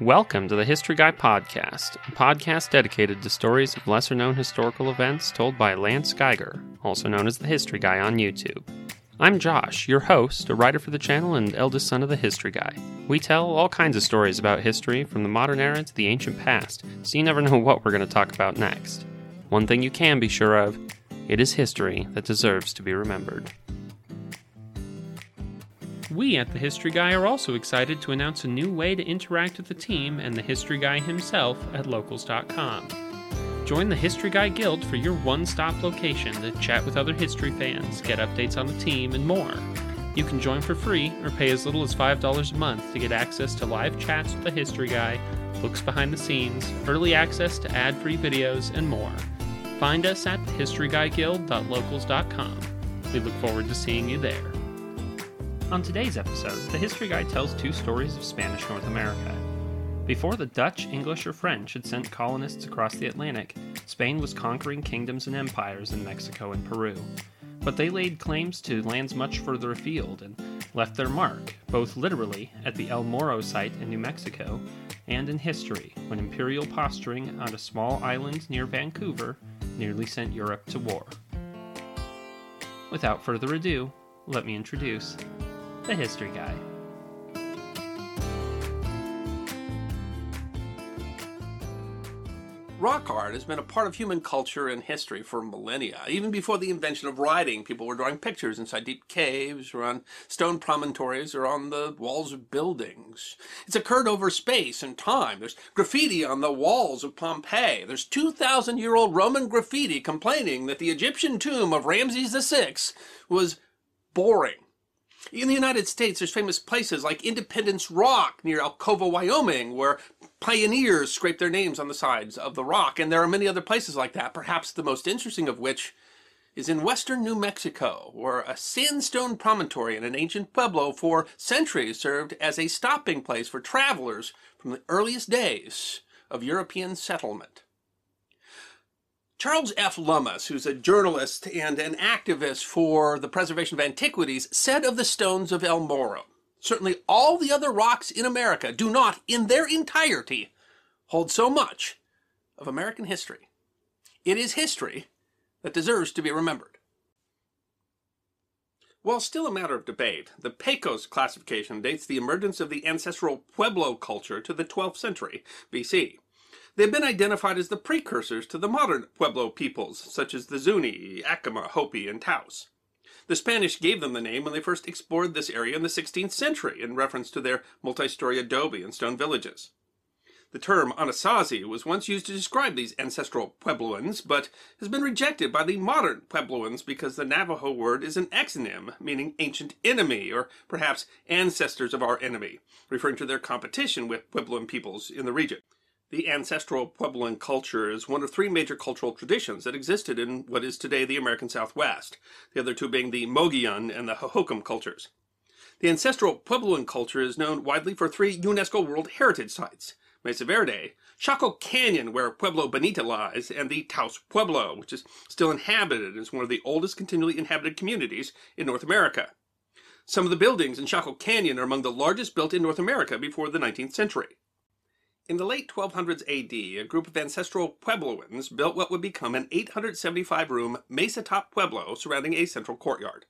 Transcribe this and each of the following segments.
Welcome to the History Guy Podcast, a podcast dedicated to stories of lesser known historical events told by Lance Geiger, also known as the History Guy on YouTube. I'm Josh, your host, a writer for the channel and eldest son of the History Guy. We tell all kinds of stories about history, from the modern era to the ancient past, so you never know what we're going to talk about next. One thing you can be sure of it is history that deserves to be remembered. We at The History Guy are also excited to announce a new way to interact with the team and the History Guy himself at locals.com. Join the History Guy Guild for your one stop location to chat with other history fans, get updates on the team, and more. You can join for free or pay as little as $5 a month to get access to live chats with the History Guy, books behind the scenes, early access to ad free videos, and more. Find us at thehistoryguyguild.locals.com. We look forward to seeing you there. On today's episode, the History Guy tells two stories of Spanish North America. Before the Dutch, English, or French had sent colonists across the Atlantic, Spain was conquering kingdoms and empires in Mexico and Peru. But they laid claims to lands much further afield and left their mark, both literally at the El Morro site in New Mexico and in history when imperial posturing on a small island near Vancouver nearly sent Europe to war. Without further ado, let me introduce the History Guy. Rock art has been a part of human culture and history for millennia. Even before the invention of writing, people were drawing pictures inside deep caves or on stone promontories or on the walls of buildings. It's occurred over space and time. There's graffiti on the walls of Pompeii. There's 2,000 year old Roman graffiti complaining that the Egyptian tomb of Ramses VI was boring. In the United States, there's famous places like Independence Rock near Alcova, Wyoming, where pioneers scrape their names on the sides of the rock. And there are many other places like that, perhaps the most interesting of which is in western New Mexico, where a sandstone promontory in an ancient pueblo for centuries served as a stopping place for travelers from the earliest days of European settlement. Charles F. Lummis, who's a journalist and an activist for the preservation of antiquities, said of the stones of El Morro, certainly all the other rocks in America do not, in their entirety, hold so much of American history. It is history that deserves to be remembered. While still a matter of debate, the Pecos classification dates the emergence of the ancestral Pueblo culture to the 12th century BC. They've been identified as the precursors to the modern Pueblo peoples, such as the Zuni, Acoma, Hopi, and Taos. The Spanish gave them the name when they first explored this area in the 16th century in reference to their multi-story adobe and stone villages. The term Anasazi was once used to describe these ancestral Puebloans, but has been rejected by the modern Puebloans because the Navajo word is an exonym, meaning ancient enemy, or perhaps ancestors of our enemy, referring to their competition with Puebloan peoples in the region. The ancestral Puebloan culture is one of three major cultural traditions that existed in what is today the American Southwest, the other two being the Mogollon and the Hohokam cultures. The ancestral Puebloan culture is known widely for three UNESCO World Heritage Sites Mesa Verde, Chaco Canyon, where Pueblo Bonito lies, and the Taos Pueblo, which is still inhabited and is one of the oldest continually inhabited communities in North America. Some of the buildings in Chaco Canyon are among the largest built in North America before the 19th century. In the late 1200s AD, a group of ancestral Puebloans built what would become an 875 room mesa top pueblo surrounding a central courtyard.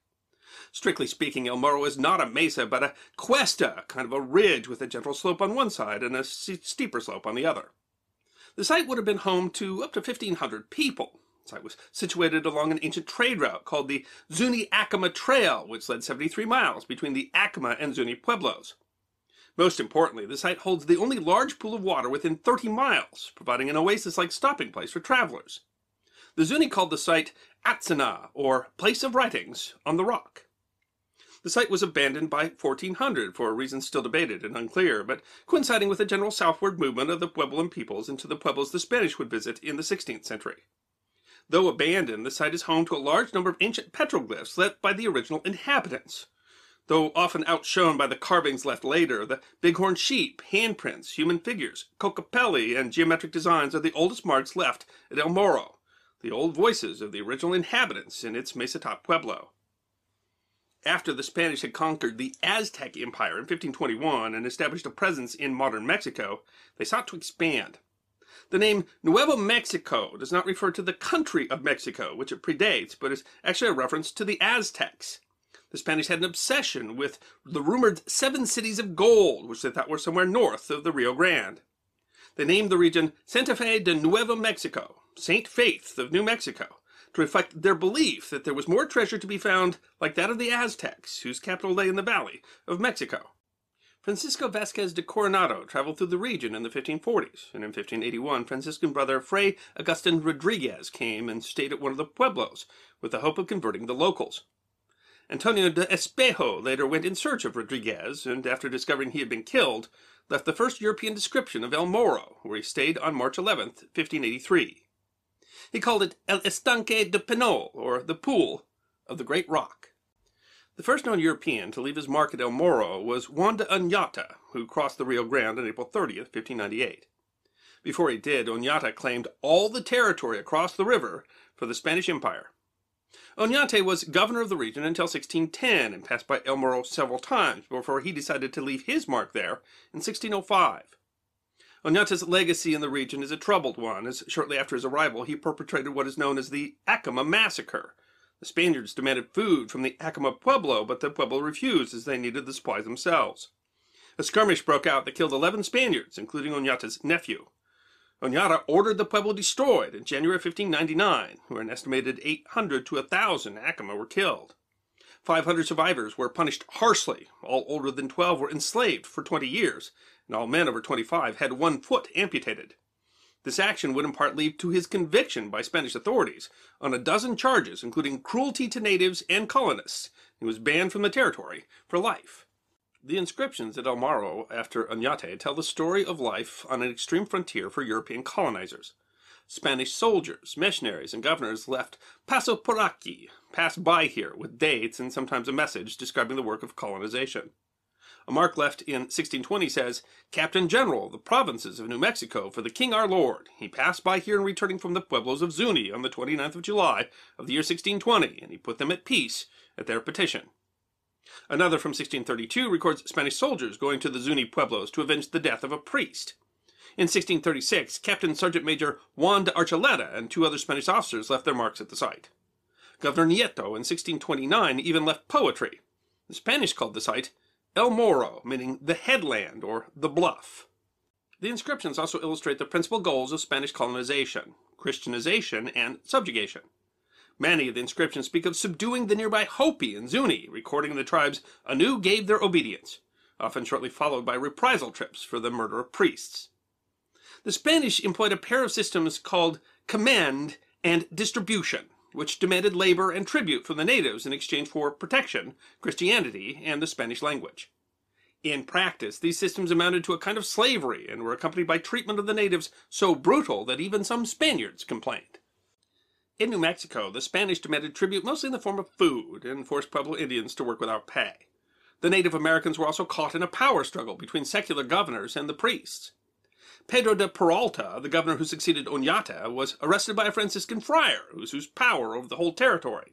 Strictly speaking, El Morro is not a mesa, but a cuesta, kind of a ridge with a gentle slope on one side and a steeper slope on the other. The site would have been home to up to 1,500 people. The site was situated along an ancient trade route called the Zuni Acoma Trail, which led 73 miles between the Acoma and Zuni pueblos. Most importantly, the site holds the only large pool of water within 30 miles, providing an oasis-like stopping place for travelers. The Zuni called the site Atsinna, or Place of Writings, on the rock. The site was abandoned by 1400 for reasons still debated and unclear, but coinciding with the general southward movement of the Puebloan peoples into the pueblos the Spanish would visit in the 16th century. Though abandoned, the site is home to a large number of ancient petroglyphs left by the original inhabitants, Though often outshone by the carvings left later, the bighorn sheep, handprints, human figures, kokopelli, and geometric designs are the oldest marks left at El Morro, the old voices of the original inhabitants in its Mesa Top Pueblo. after the Spanish had conquered the Aztec Empire in 1521 and established a presence in modern Mexico, they sought to expand. The name Nuevo Mexico does not refer to the country of Mexico, which it predates, but is actually a reference to the Aztecs. The Spanish had an obsession with the rumored seven cities of gold, which they thought were somewhere north of the Rio Grande. They named the region Santa Fe de Nuevo Mexico, Saint Faith of New Mexico, to reflect their belief that there was more treasure to be found like that of the Aztecs, whose capital lay in the valley of Mexico. Francisco Vasquez de Coronado traveled through the region in the 1540s, and in 1581 Franciscan brother Fray Agustin Rodriguez came and stayed at one of the pueblos with the hope of converting the locals. Antonio de Espejo later went in search of Rodriguez, and after discovering he had been killed, left the first European description of El Morro, where he stayed on March 11, 1583. He called it El Estanque de Peñol, or the Pool of the Great Rock. The first known European to leave his mark at El Morro was Juan de Oñate, who crossed the Rio Grande on April 30, 1598. Before he did, Oñate claimed all the territory across the river for the Spanish Empire. Oñate was governor of the region until 1610 and passed by El Morro several times before he decided to leave his mark there in 1605. Oñate's legacy in the region is a troubled one, as shortly after his arrival he perpetrated what is known as the Acoma Massacre, the Spaniards demanded food from the Acoma Pueblo, but the Pueblo refused as they needed the supplies themselves. A skirmish broke out that killed 11 Spaniards, including Oñate's nephew. Oñate ordered the Pueblo destroyed in January 1599, where an estimated 800 to 1,000 Acoma were killed. 500 survivors were punished harshly. All older than 12 were enslaved for 20 years, and all men over 25 had one foot amputated. This action would in part lead to his conviction by Spanish authorities on a dozen charges, including cruelty to natives and colonists. He was banned from the territory for life. The inscriptions at El Morro after Oñate tell the story of life on an extreme frontier for European colonizers. Spanish soldiers, missionaries, and governors left Paso por aquí, pass by here, with dates and sometimes a message describing the work of colonization. A mark left in 1620 says, Captain General of the provinces of New Mexico for the King our Lord. He passed by here in returning from the pueblos of Zuni on the 29th of July of the year 1620, and he put them at peace at their petition. Another from 1632 records Spanish soldiers going to the Zuni pueblos to avenge the death of a priest. In 1636, Captain Sergeant Major Juan de Archuleta and two other Spanish officers left their marks at the site. Governor Nieto in 1629 even left poetry. The Spanish called the site El Morro, meaning the headland or the bluff. The inscriptions also illustrate the principal goals of Spanish colonization, Christianization, and subjugation. Many of the inscriptions speak of subduing the nearby Hopi and Zuni, recording the tribes anew gave their obedience, often shortly followed by reprisal trips for the murder of priests. The Spanish employed a pair of systems called command and distribution, which demanded labor and tribute from the natives in exchange for protection, Christianity, and the Spanish language. In practice, these systems amounted to a kind of slavery and were accompanied by treatment of the natives so brutal that even some Spaniards complained. In New Mexico, the Spanish demanded tribute mostly in the form of food and forced Pueblo Indians to work without pay. The Native Americans were also caught in a power struggle between secular governors and the priests. Pedro de Peralta, the governor who succeeded Oñate, was arrested by a Franciscan friar who power over the whole territory.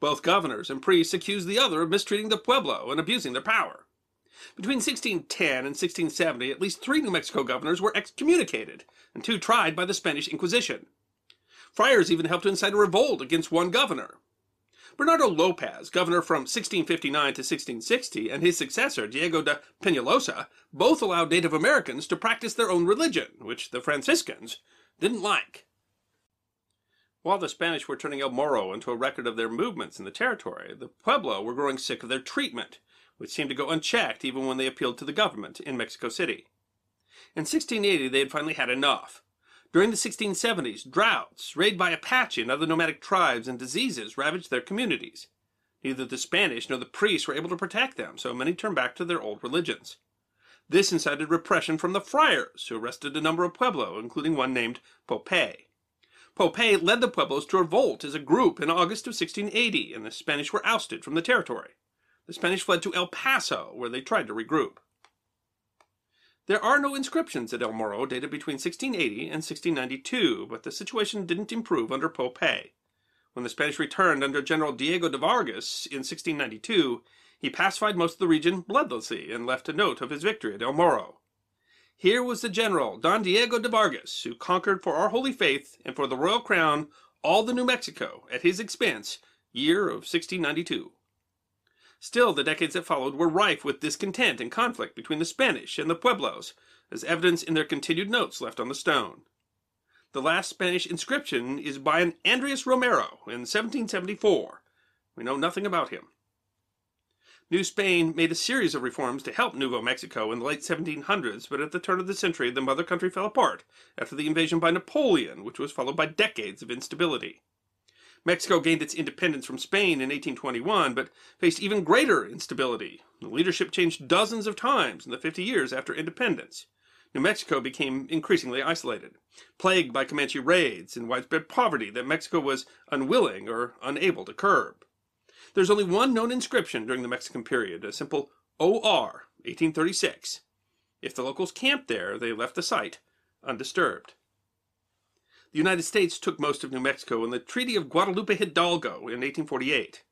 Both governors and priests accused the other of mistreating the pueblo and abusing their power. Between 1610 and 1670, at least three New Mexico governors were excommunicated, and two tried by the Spanish Inquisition. Friars even helped to incite a revolt against one governor. Bernardo Lopez, governor from 1659 to 1660, and his successor, Diego de Peñalosa, both allowed Native Americans to practice their own religion, which the Franciscans didn't like. While the Spanish were turning El Morro into a record of their movements in the territory, the Pueblo were growing sick of their treatment, which seemed to go unchecked even when they appealed to the government in Mexico City. In 1680, they had finally had enough. During the 1670s, droughts, raid by Apache and other nomadic tribes, and diseases ravaged their communities. Neither the Spanish nor the priests were able to protect them, so many turned back to their old religions. This incited repression from the friars, who arrested a number of Pueblo, including one named Popé. Popé led the Pueblos to revolt as a group in August of 1680, and the Spanish were ousted from the territory. The Spanish fled to El Paso, where they tried to regroup. There are no inscriptions at El Morro dated between 1680 and 1692, but the situation didn't improve under Popé. When the Spanish returned under General Diego de Vargas in 1692, he pacified most of the region bloodlessly and left a note of his victory at El Morro. Here was the general, Don Diego de Vargas, who conquered for our holy faith and for the royal crown all the New Mexico at his expense, year of 1692. Still, the decades that followed were rife with discontent and conflict between the Spanish and the Pueblos, as evidenced in their continued notes left on the stone. The last Spanish inscription is by an Andres Romero in 1774. We know nothing about him. New Spain made a series of reforms to help Nuevo Mexico in the late 1700s, but at the turn of the century, the mother country fell apart after the invasion by Napoleon, which was followed by decades of instability. Mexico gained its independence from Spain in 1821, but faced even greater instability. The leadership changed dozens of times in the 50 years after independence. New Mexico became increasingly isolated, plagued by Comanche raids and widespread poverty that Mexico was unwilling or unable to curb. There's only one known inscription during the Mexican period, a simple OR 1836. If the locals camped there, they left the site undisturbed. The United States took most of New Mexico in the Treaty of Guadalupe Hidalgo in 1848.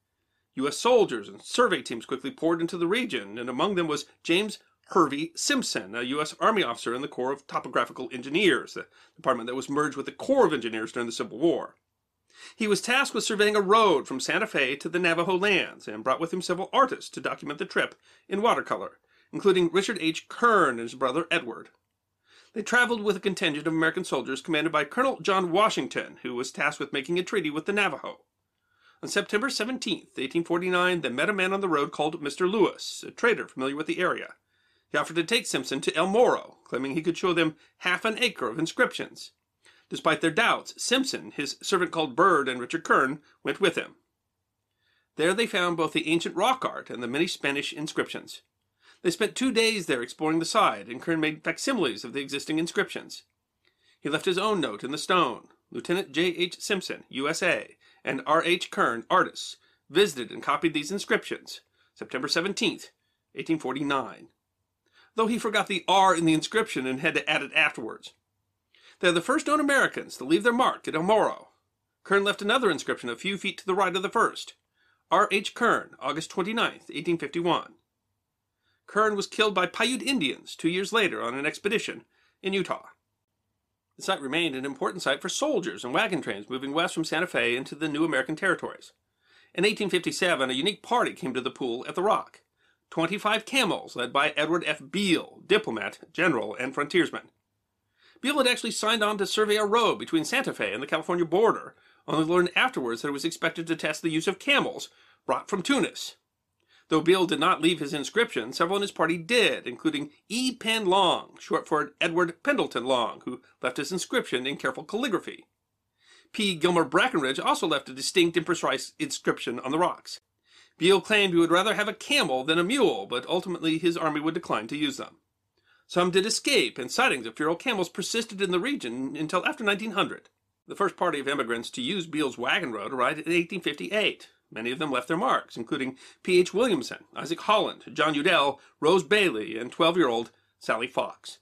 U.S. soldiers and survey teams quickly poured into the region, and among them was James Hervey Simpson, a U.S. Army officer in the Corps of Topographical Engineers, the department that was merged with the Corps of Engineers during the Civil War. He was tasked with surveying a road from Santa Fe to the Navajo lands and brought with him several artists to document the trip in watercolor, including Richard H. Kern and his brother Edward. They traveled with a contingent of American soldiers commanded by Colonel John Washington, who was tasked with making a treaty with the Navajo. On September 17, 1849, they met a man on the road called Mr. Lewis, a trader familiar with the area. He offered to take Simpson to El Morro, claiming he could show them half an acre of inscriptions. Despite their doubts, Simpson, his servant called Bird, and Richard Kern went with him. There they found both the ancient rock art and the many Spanish inscriptions. They spent two days there exploring the side, and Kern made facsimiles of the existing inscriptions. He left his own note in the stone. Lieutenant J. H. Simpson, USA, and R. H. Kern, artists, visited and copied these inscriptions, September 17, 1849. Though he forgot the R in the inscription and had to add it afterwards. They're the first known Americans to leave their mark at El Morro. Kern left another inscription a few feet to the right of the first. R. H. Kern, August 29, 1851. Kern was killed by Paiute Indians two years later on an expedition in Utah. The site remained an important site for soldiers and wagon trains moving west from Santa Fe into the new American territories. In 1857, a unique party came to the pool at the Rock. 25 camels led by Edward F. Beale, diplomat, general, and frontiersman. Beale had actually signed on to survey a road between Santa Fe and the California border, only learned afterwards that it was expected to test the use of camels brought from Tunis. Though Beale did not leave his inscription, several in his party did, including E. Penn Long, short for Edward Pendleton Long, who left his inscription in careful calligraphy. P. Gilmer Breckinridge also left a distinct and precise inscription on the rocks. Beale claimed he would rather have a camel than a mule, but ultimately his army would decline to use them. Some did escape, and sightings of feral camels persisted in the region until after 1900. The first party of immigrants to use Beale's wagon road arrived in 1858. Many of them left their marks, including P.H. Williamson, Isaac Holland, John Udell, Rose Bailey, and 12 year old Sally Fox.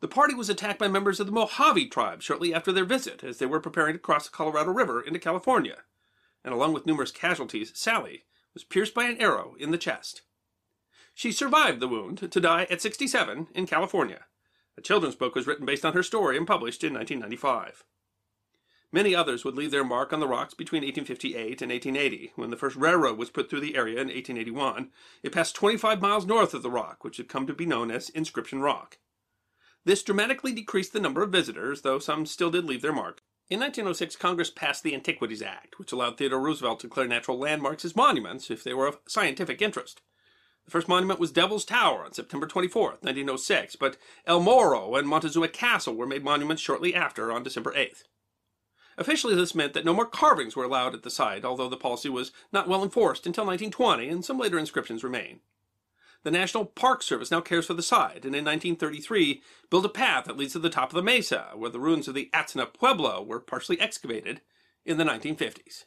The party was attacked by members of the Mojave tribe shortly after their visit, as they were preparing to cross the Colorado River into California. And along with numerous casualties, Sally was pierced by an arrow in the chest. She survived the wound to die at 67 in California. A children's book was written based on her story and published in 1995. Many others would leave their mark on the rocks between 1858 and 1880, when the first railroad was put through the area in 1881. It passed 25 miles north of the rock, which had come to be known as Inscription Rock. This dramatically decreased the number of visitors, though some still did leave their mark. In 1906, Congress passed the Antiquities Act, which allowed Theodore Roosevelt to declare natural landmarks as monuments if they were of scientific interest. The first monument was Devil's Tower on September 24, 1906, but El Morro and Montezuma Castle were made monuments shortly after on December 8th. Officially, this meant that no more carvings were allowed at the site, although the policy was not well enforced until 1920, and some later inscriptions remain. The National Park Service now cares for the site, and in 1933 built a path that leads to the top of the mesa, where the ruins of the Atsinna Pueblo were partially excavated in the 1950s.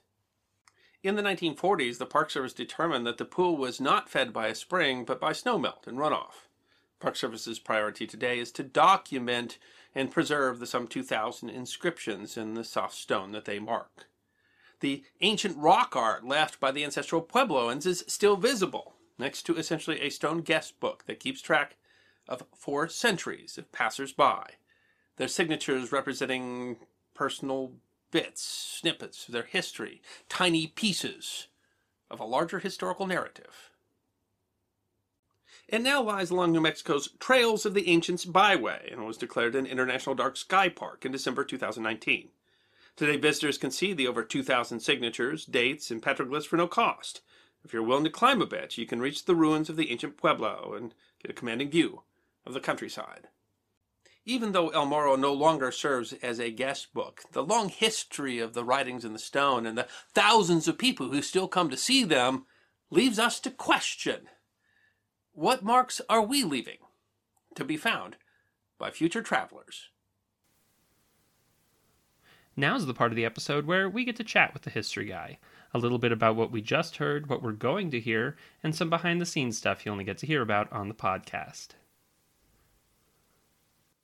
In the 1940s, the Park Service determined that the pool was not fed by a spring, but by snowmelt and runoff. Park Service's priority today is to document and preserve the some 2,000 inscriptions in the soft stone that they mark. The ancient rock art left by the ancestral Puebloans is still visible, next to essentially a stone guest book that keeps track of four centuries of passers-by, their signatures representing personal bits, snippets of their history, tiny pieces of a larger historical narrative. It now lies along New Mexico's Trails of the Ancients Byway and was declared an International Dark Sky Park in December 2019. Today, visitors can see the over 2,000 signatures, dates, and petroglyphs for no cost. If you're willing to climb a bit, you can reach the ruins of the ancient Pueblo and get a commanding view of the countryside. Even though El Morro no longer serves as a guest book, the long history of the writings in the stone and the thousands of people who still come to see them leaves us to question what marks are we leaving to be found by future travelers? Now's the part of the episode where we get to chat with the history guy. A little bit about what we just heard, what we're going to hear, and some behind the scenes stuff you only get to hear about on the podcast.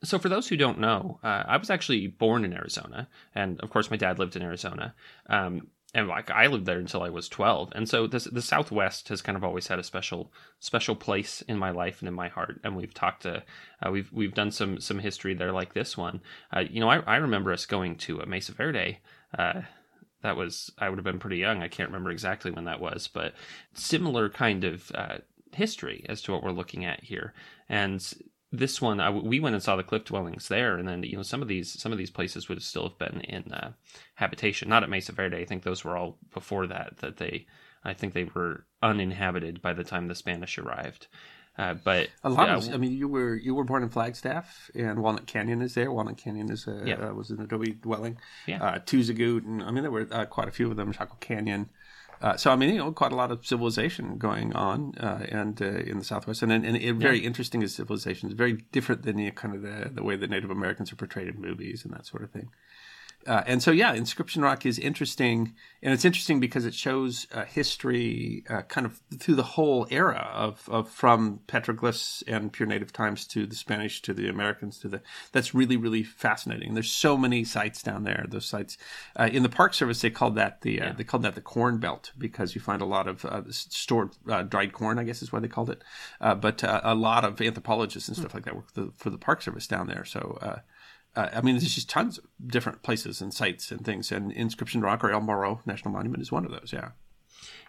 So, for those who don't know, uh, I was actually born in Arizona, and of course, my dad lived in Arizona. Um, and like I lived there until I was 12. And so this, the Southwest has kind of always had a special special place in my life and in my heart. And we've talked to uh, we've we've done some some history there like this one. Uh, you know, I, I remember us going to a Mesa Verde. Uh, that was I would have been pretty young. I can't remember exactly when that was, but similar kind of uh, history as to what we're looking at here. And this one I, we went and saw the cliff dwellings there and then you know some of these some of these places would still have been in uh, habitation not at mesa verde i think those were all before that that they i think they were uninhabited by the time the spanish arrived uh, but a lot uh, of, I mean, you were you were born in Flagstaff, and Walnut Canyon is there. Walnut Canyon is a yeah. Uh, was an adobe dwelling. Yeah, uh, Tuzigoot, and I mean there were uh, quite a few of them. Chaco Canyon, uh, so I mean, you know, quite a lot of civilization going on, uh, and uh, in the Southwest, and and, it, very yeah. interesting as civilization. It's very different than the kind of the, the way that Native Americans are portrayed in movies and that sort of thing. Uh, and so, yeah, Inscription Rock is interesting, and it's interesting because it shows uh, history uh, kind of through the whole era of, of from petroglyphs and pure native times to the Spanish to the Americans to the. That's really really fascinating. There's so many sites down there. Those sites uh, in the Park Service they called that the uh, yeah. they called that the Corn Belt because you find a lot of uh, stored dried corn. I guess is why they called it. but a lot of anthropologists and stuff like that work for the, for the Park Service down there. So uh, I mean, there's just tons of different places and sites and things. And Inscription Rock or El Morro National Monument is one of those. Yeah.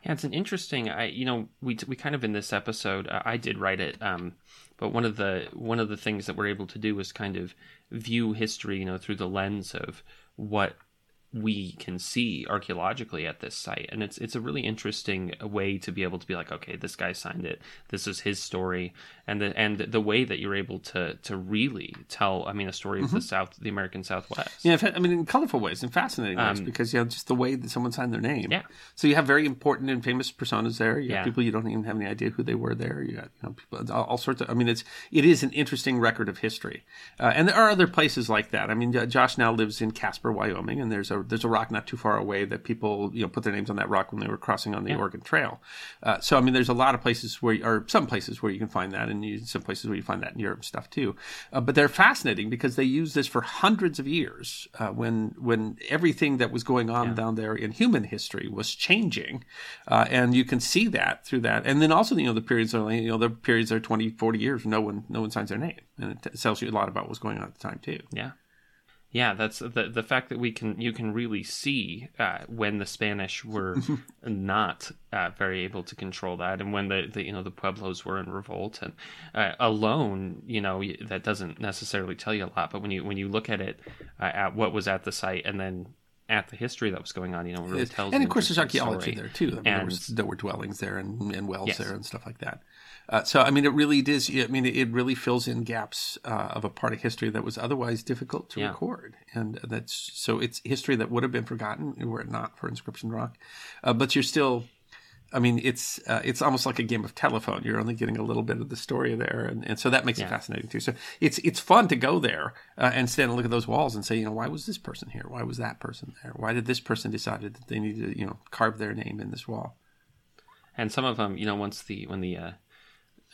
Yeah, it's an interesting. I you know we we kind of in this episode uh, I did write it, um, but one of the one of the things that we're able to do is kind of view history, you know, through the lens of what we can see archaeologically at this site. And it's it's a really interesting way to be able to be like okay this guy signed it. This is his story. And the and the way that you're able to to really tell i mean a story of mm-hmm. the south the american southwest. Yeah i mean in colorful ways and fascinating ways um, because you know just the way that someone signed their name. Yeah. So you have very important and famous personas there. You have people you don't even have any idea who they were there. You got you know people all, all sorts of i mean it's it is an interesting record of history. Uh, and there are other places like that. I mean josh now lives in casper wyoming and there's a there's a rock not too far away that people you know put their names on that rock when they were crossing on the yeah. Oregon Trail. Uh, so I mean, there's a lot of places where, or some places where you can find that, and you, some places where you find that in Europe stuff too. Uh, but they're fascinating because they use this for hundreds of years uh, when when everything that was going on yeah. down there in human history was changing, uh, and you can see that through that. And then also you know the periods are you know the periods are 20, 40 years. No one no one signs their name, and it t- tells you a lot about what's going on at the time too. Yeah yeah, that's the the fact that we can you can really see uh, when the Spanish were not uh, very able to control that, and when the, the you know the pueblos were in revolt, and uh, alone, you know, that doesn't necessarily tell you a lot. But when you when you look at it uh, at what was at the site, and then at the history that was going on, you know, it really tells. And of course, there's archaeology story. there too. I mean, and, there, was, there, were dwellings there and, and wells yes. there and stuff like that. Uh, so, I mean, it really does. I mean, it really fills in gaps uh, of a part of history that was otherwise difficult to yeah. record, and that's so it's history that would have been forgotten were it not for Inscription Rock. Uh, but you're still, I mean, it's uh, it's almost like a game of telephone. You're only getting a little bit of the story there, and, and so that makes yeah. it fascinating too. So it's it's fun to go there uh, and stand and look at those walls and say, you know, why was this person here? Why was that person there? Why did this person decided that they needed to, you know, carve their name in this wall? And some of them, you know, once the when the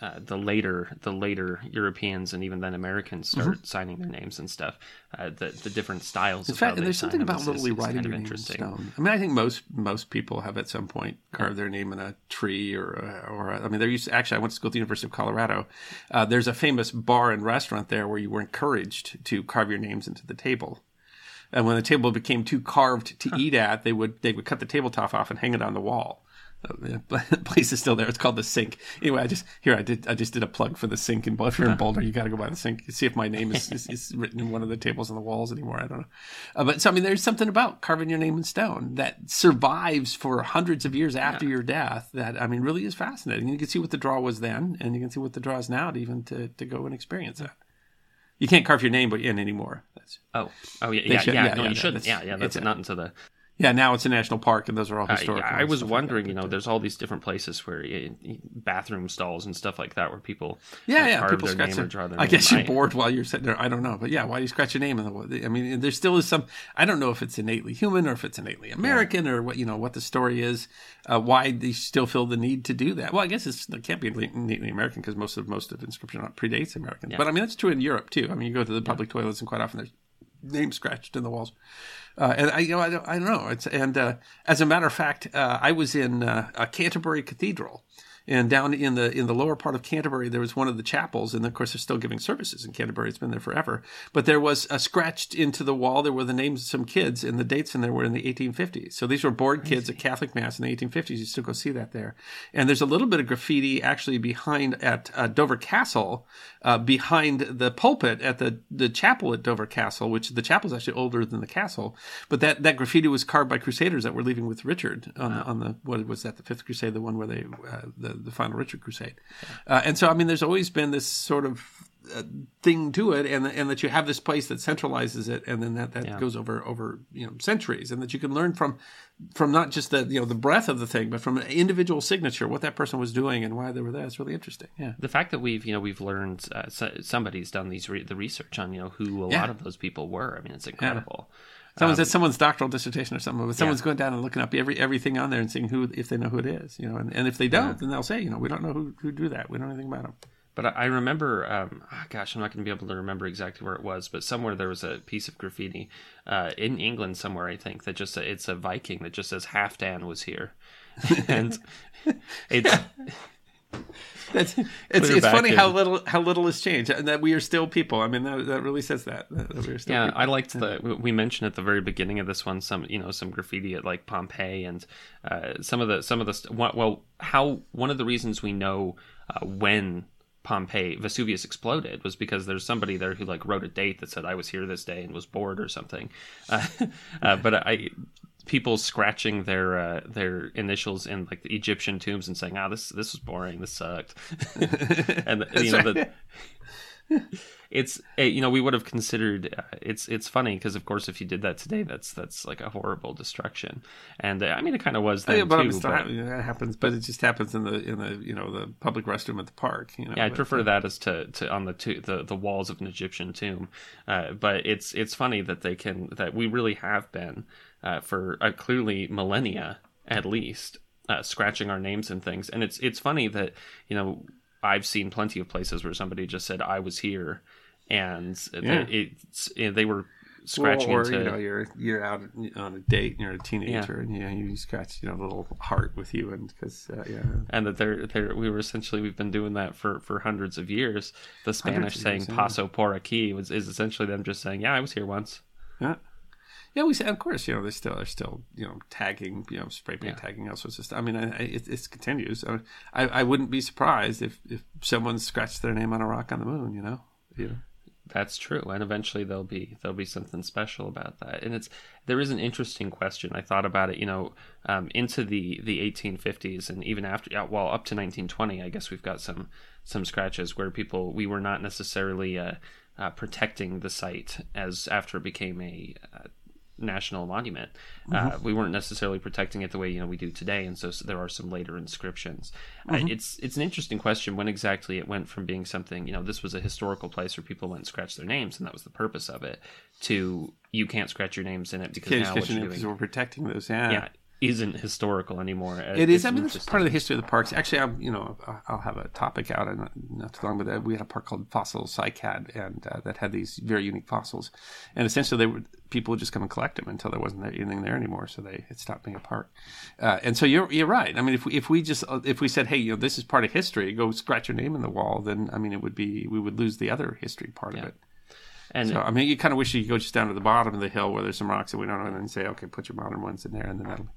uh, the later the later Europeans and even then Americans start Mm-hmm. signing their names and stuff, uh, the the different styles. In of fact, there's something about literally writing your name in stone. I mean, I think most most people have at some point carved their name in a tree or uh, or I mean, there used to, actually I went to school at the University of Colorado. Uh, there's a famous bar and restaurant there where you were encouraged to carve your names into the table. And when the table became too carved to eat at, they would they would cut the tabletop off and hang it on the wall. The place is still there. It's called the Sink. Anyway, I just here I did I just did a plug for the Sink. And if you're in Boulder, you got to go by the Sink. See if my name is, is, is written in one of the tables on the walls anymore. I don't know. Uh, but so I mean, there's something about carving your name in stone that survives for hundreds of years after your death. That I mean, really is fascinating. You can see what the draw was then, and you can see what the draw is now to even to, to go and experience that. You can't carve your name but in anymore. That's, Oh, oh yeah, yeah, should- yeah. yeah, no, yeah, you shouldn't. Yeah, yeah. That's not into the. Yeah, now it's a national park, and those are all Uh, historical. I was stuff like wondering, you know, there's all these different places where uh, bathroom stalls and stuff like that where people Yeah, yeah. People their scratch name their, their I guess you're I- bored while you're sitting there. I don't know, but yeah, why do you scratch your name in the? I mean, there still is some. I don't know if it's innately human or if it's innately American or what you know what the story is. Uh, why they still feel the need to do that? Well, I guess it's, it can't be innately American because most of most of inscription predates American. But I mean, that's true in Europe too. I mean, you go to the public toilets and quite often there's names scratched in the walls. Uh, and I, you know, I don't, I don't know. It's and uh, as a matter of fact, uh, I was in uh, a Canterbury Cathedral, and down in the in the lower part of Canterbury, there was one of the chapels, and of course, they're still giving services in Canterbury. It's been there forever. But there was uh, scratched into the wall. There were the names of some kids, and the dates in there were in the 1850s. So these were bored kids at Catholic Mass in the 1850s. You still go see that there. And there's a little bit of graffiti actually behind at uh, Dover Castle, uh, behind the pulpit at the the chapel at Dover Castle, which the chapel is actually older than the castle. But that, that graffiti was carved by Crusaders that were leaving with Richard on the on the what was that the Fifth Crusade, the one where they uh, the the final Richard Crusade. Uh, and so I mean, there's always been this sort of uh, thing to it, and and that you have this place that centralizes it, and then that, that goes over over you know centuries, and that you can learn from from not just the you know the breadth of the thing, but from an individual signature, what that person was doing and why they were there. It's really interesting. Yeah. the fact that we've you know we've learned uh, so, somebody's done these re- the research on you know who a Yeah. lot of those people were. I mean, it's incredible. Someone's at someone's doctoral dissertation or something, but someone's going down and looking up every everything on there and seeing who if they know who it is, you know, and, and if they don't, then they'll say, you know, we don't know who who do that. We don't know anything about them. But I remember, um, ah, gosh, I'm not going to be able to remember exactly where it was, but somewhere there was a piece of graffiti uh, in England somewhere, I think, that just it's a Viking that just says Halfdan was here, and it's It's it's, it's funny how little how little has changed, and that we are still people. I mean, that, that really says that, that we are still yeah. people. I liked the we mentioned at the very beginning of this one some you know some graffiti at like Pompeii and uh, some of the some of the well how one of the reasons we know uh, when Pompeii Vesuvius exploded was because there's somebody there who like wrote a date that said I was here this day and was bored or something. Uh, uh, but I people scratching their uh, their initials in like the Egyptian tombs and saying, "Ah, this this was boring. This sucked." and you know the, it's eh, you know we would have considered uh, it's it's funny because of course if you did that today that's that's like a horrible destruction and uh, I mean it kind of was then Yeah, but, too. But- happy that happens, but it just happens in the in the you know the public restroom at the park. You know, Yeah, I'd but- prefer that as to, to on the to, the the walls of an Egyptian tomb. Uh, but it's it's funny that they can that we really have been uh, for uh, clearly millennia at least uh, scratching our names and things. And it's it's funny that you know I've seen plenty of places where somebody just said I was here, and Yeah. they, it's they were scratching well, or, into you know you're you're out on a date and you're a teenager and you know you scratch you know a little heart with you and because uh, yeah and that they're, they're we were essentially we've been doing that for for hundreds of years. The Spanish saying years, yeah. "paso por aquí" was is essentially them just saying, "Yeah, I was here once." yeah yeah we say of course you know they still are still you know tagging you know spray paint Yeah. tagging all sorts of stuff. I mean I, I, it, it continues. I, I I wouldn't be surprised if if someone scratched their name on a rock on the moon. You know. You know. That's true, and eventually there'll be there'll be something special about that. And it's there is an interesting question. I thought about it, you know, um, into the the 1850s and even after, yeah, well, up to 1920. I guess we've got some some scratches where people we were not necessarily uh, uh, protecting the site as after it became a uh, national monument. Uh, we weren't necessarily protecting it the way you know we do today, and so, s there are some later inscriptions. Uh, it's it's an interesting question when exactly it went from being something you know this was a historical place where people went and scratched their names, and that was the purpose of it, to you can't scratch your names in it because now what you're doing. we're protecting those. Yeah. Yeah, isn't historical anymore. It is. I mean, it's part of the history of the parks. Actually, I'm, you know, I'll have a topic out and not too long, but uh, we had a park called Fossil Cycad, and uh, that had these very unique fossils. And essentially, they were people would just come and collect them until there wasn't anything there anymore. So they it stopped being a park. Uh, and so you're you're right. I mean, if we if we just uh, if we said, hey, you know, this is part of history, go scratch your name in the wall, then I mean, it would be we would lose the other history part yeah. of it. And so, I mean, you kind of wish you could go just down to the bottom of the hill where there's some rocks that we don't know, and then say, okay, put your modern ones in there, and then that'll.